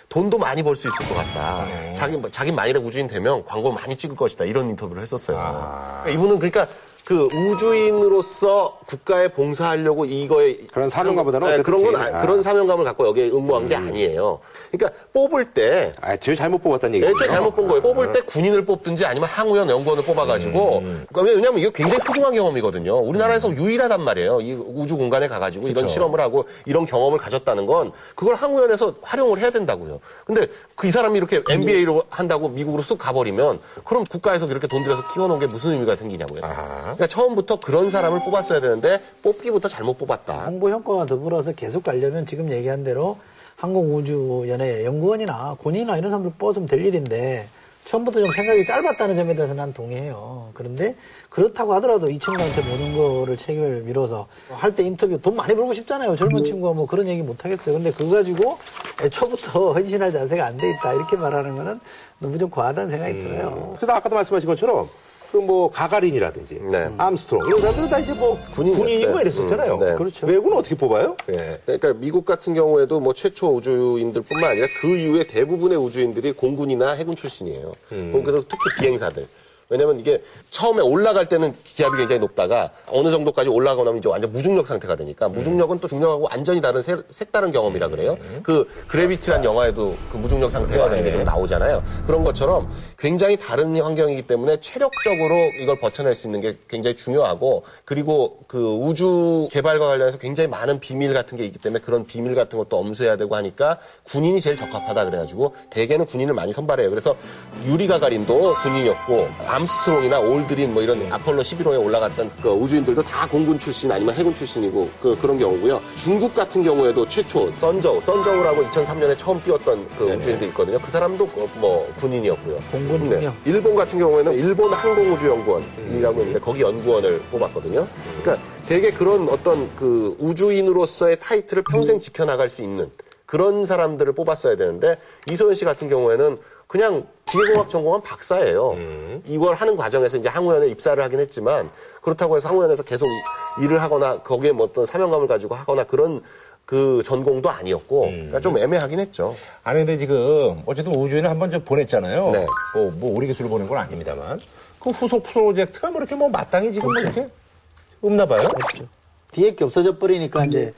Speaker 2: 돈도 많이 벌 수 있을 것 같다. 자기, 자기 만일에 우주인 되면 광고 많이 찍을 것이다. 이런 인터뷰를 했었어요. 그러니까 이분은 그러니까 그 우주인으로서 국가에 봉사하려고 이거에
Speaker 7: 그런 사명감보다는
Speaker 2: 네, 그런 건 아-
Speaker 7: 아.
Speaker 2: 그런 사명감을 갖고 여기에 응모한 게 아니에요. 그러니까 뽑을 때
Speaker 7: 아, 제일 잘못 뽑았다는 얘기죠.
Speaker 2: 애초에 잘못 본 거예요. 뽑을 때 군인을 뽑든지 아니면 항우연 연구원을 뽑아가지고. 그러니까 왜냐면 이거 굉장히 소중한 경험이거든요. 우리나라에서 유일하단 말이에요. 이 우주 공간에 가가지고 이런 실험을 하고 이런 경험을 가졌다는 건 그걸 항우연에서 활용을 해야 된다고요. 근데 그 이 사람이 이렇게 MBA로 한다고 미국으로 쑥 가버리면 그럼 국가에서 이렇게 돈 들여서 키워놓은 게 무슨 의미가 생기냐고요. 그러니까 처음부터 그런 사람을 뽑았어야 되는데 뽑기부터 잘못 뽑았다.
Speaker 3: 홍보 효과와 더불어서 계속 가려면 지금 얘기한 대로 항공우주연의 연구원이나 군인이나 이런 사람들 뽑았으면 될 일인데 처음부터 좀 생각이 짧았다는 점에 대해서 난 동의해요. 그런데 그렇다고 하더라도 이 친구한테 모든 거를 책임을 밀어서 할 때 인터뷰 돈 많이 벌고 싶잖아요. 젊은 친구가 뭐 그런 얘기 못 하겠어요. 근데 그거 가지고 애초부터 헌신할 자세가 안 돼 있다. 이렇게 말하는 거는 너무 좀 과하다는 생각이 들어요.
Speaker 7: 그래서 아까도 말씀하신 것처럼 그 뭐 가가린이라든지
Speaker 2: 네.
Speaker 7: 암스트롱 이런 사람들은 다 이제 뭐. 군인이고 뭐 이랬었잖아요.
Speaker 2: 음, 네.
Speaker 3: 그렇죠.
Speaker 7: 외국은 어떻게 뽑아요? 예.
Speaker 2: 그러니까 미국 같은 경우에도 뭐 최초 우주인들뿐만 아니라 그 이후에 대부분의 우주인들이 공군이나 해군 출신이에요. 그리고 특히 비행사들. 왜냐면 이게 처음에 올라갈 때는 기압이 굉장히 높다가 어느 정도까지 올라가고 나면 이제 완전 무중력 상태가 되니까 무중력은 또 중력하고 완전히 다른 새- 색다른 경험이라 그래요. 그 Gravity란 영화에도 그 무중력 상태가 되는 게 좀 나오잖아요. 그런 것처럼 굉장히 다른 환경이기 때문에 체력적으로 이걸 버텨낼 수 있는 게 굉장히 중요하고 그리고 그 우주 개발과 관련해서 굉장히 많은 비밀 같은 게 있기 때문에 그런 비밀 같은 것도 엄수해야 되고 하니까 군인이 제일 적합하다 그래가지고 대개는 군인을 많이 선발해요. 그래서 유리 가가린도 군인이었고 암스트롱이나 올드린 뭐 이런 아폴로 11호에 올라갔던 그 우주인들도 다 공군 출신 아니면 해군 출신이고 그, 그런 경우고요. 중국 같은 경우에도 최초 선저우, 선저우라고 2003년에 처음 띄웠던 그 우주인들 있거든요. 그 사람도 그 뭐 군인이었고요.
Speaker 3: 공군 중요.
Speaker 2: 일본 같은 경우에는 일본 항공우주연구원이라고 있는데 거기 연구원을 뽑았거든요. 그러니까 되게 그런 어떤 그 우주인으로서의 타이틀을 평생 지켜나갈 수 있는 그런 사람들을 뽑았어야 되는데 이소연 씨 같은 경우에는 그냥 기계공학 전공한 박사예요. 이걸 하는 과정에서 이제 항우연에 입사를 하긴 했지만 그렇다고 해서 항우연에서 계속 일을 하거나 거기에 뭐 어떤 사명감을 가지고 하거나 그런 그 전공도 아니었고 그러니까 좀 애매하긴 했죠.
Speaker 1: 아니 근데 지금 어쨌든 우주인을 한번 좀 보냈잖아요.
Speaker 2: 네.
Speaker 1: 뭐, 뭐 우리 기술을 보낸 건 아닙니다만 그 후속 프로젝트가 뭐 이렇게 뭐 마땅히 지금 뭐 이렇게 없나 봐요.
Speaker 3: 없죠. 뒤에 게 없어져 버리니까 이제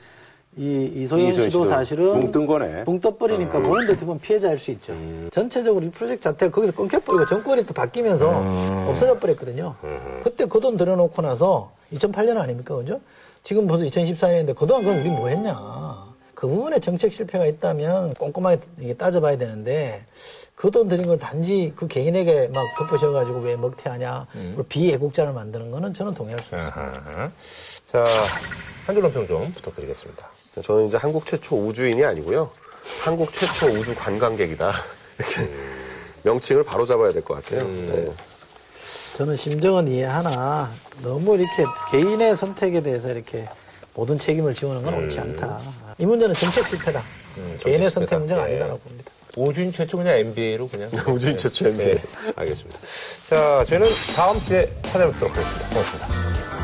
Speaker 3: 이 이소연
Speaker 7: 이소연
Speaker 3: 씨도 사실은
Speaker 7: 붕뜬 거네.
Speaker 3: 붕 떠버리니까 보는 데 보면 피해자일 수 있죠. 전체적으로 이 프로젝트 자체가 거기서 끊겨버리고 정권이 또 바뀌면서 없어져 버렸거든요. 그때 그 돈 들여놓고 나서 2008년 아닙니까, 그죠? 지금 벌써 2014년인데 그동안 그럼 우리 뭐 했냐. 그 부분에 정책 실패가 있다면 꼼꼼하게 따져봐야 되는데 그돈 들인 걸 단지 그 개인에게 막 덮으셔가지고 왜 먹튀하냐, 그리고 비애국자를 만드는 거는 저는 동의할 수 없습니다.
Speaker 1: 아하. 자, 한 줄로 평좀 부탁드리겠습니다.
Speaker 2: 저는 이제 한국 최초 우주인이 아니고요. 한국 최초 우주 관광객이다. 이렇게 명칭을 바로 잡아야 될 것 같아요. 네.
Speaker 3: 저는 심정은 이해하나 너무 이렇게 개인의 선택에 대해서 이렇게 모든 책임을 지우는 건 옳지 않다. 이 문제는 정책 실패다. 개인의 선택
Speaker 1: 실패다.
Speaker 3: 문제가
Speaker 1: 예.
Speaker 3: 아니다라고 봅니다.
Speaker 1: 우주인 최초 그냥 MBA로 그냥.
Speaker 2: 우주인 최초 MBA.
Speaker 1: 네, 알겠습니다. 자, 저희는 다음 주에 찾아뵙도록 하겠습니다. 고맙습니다.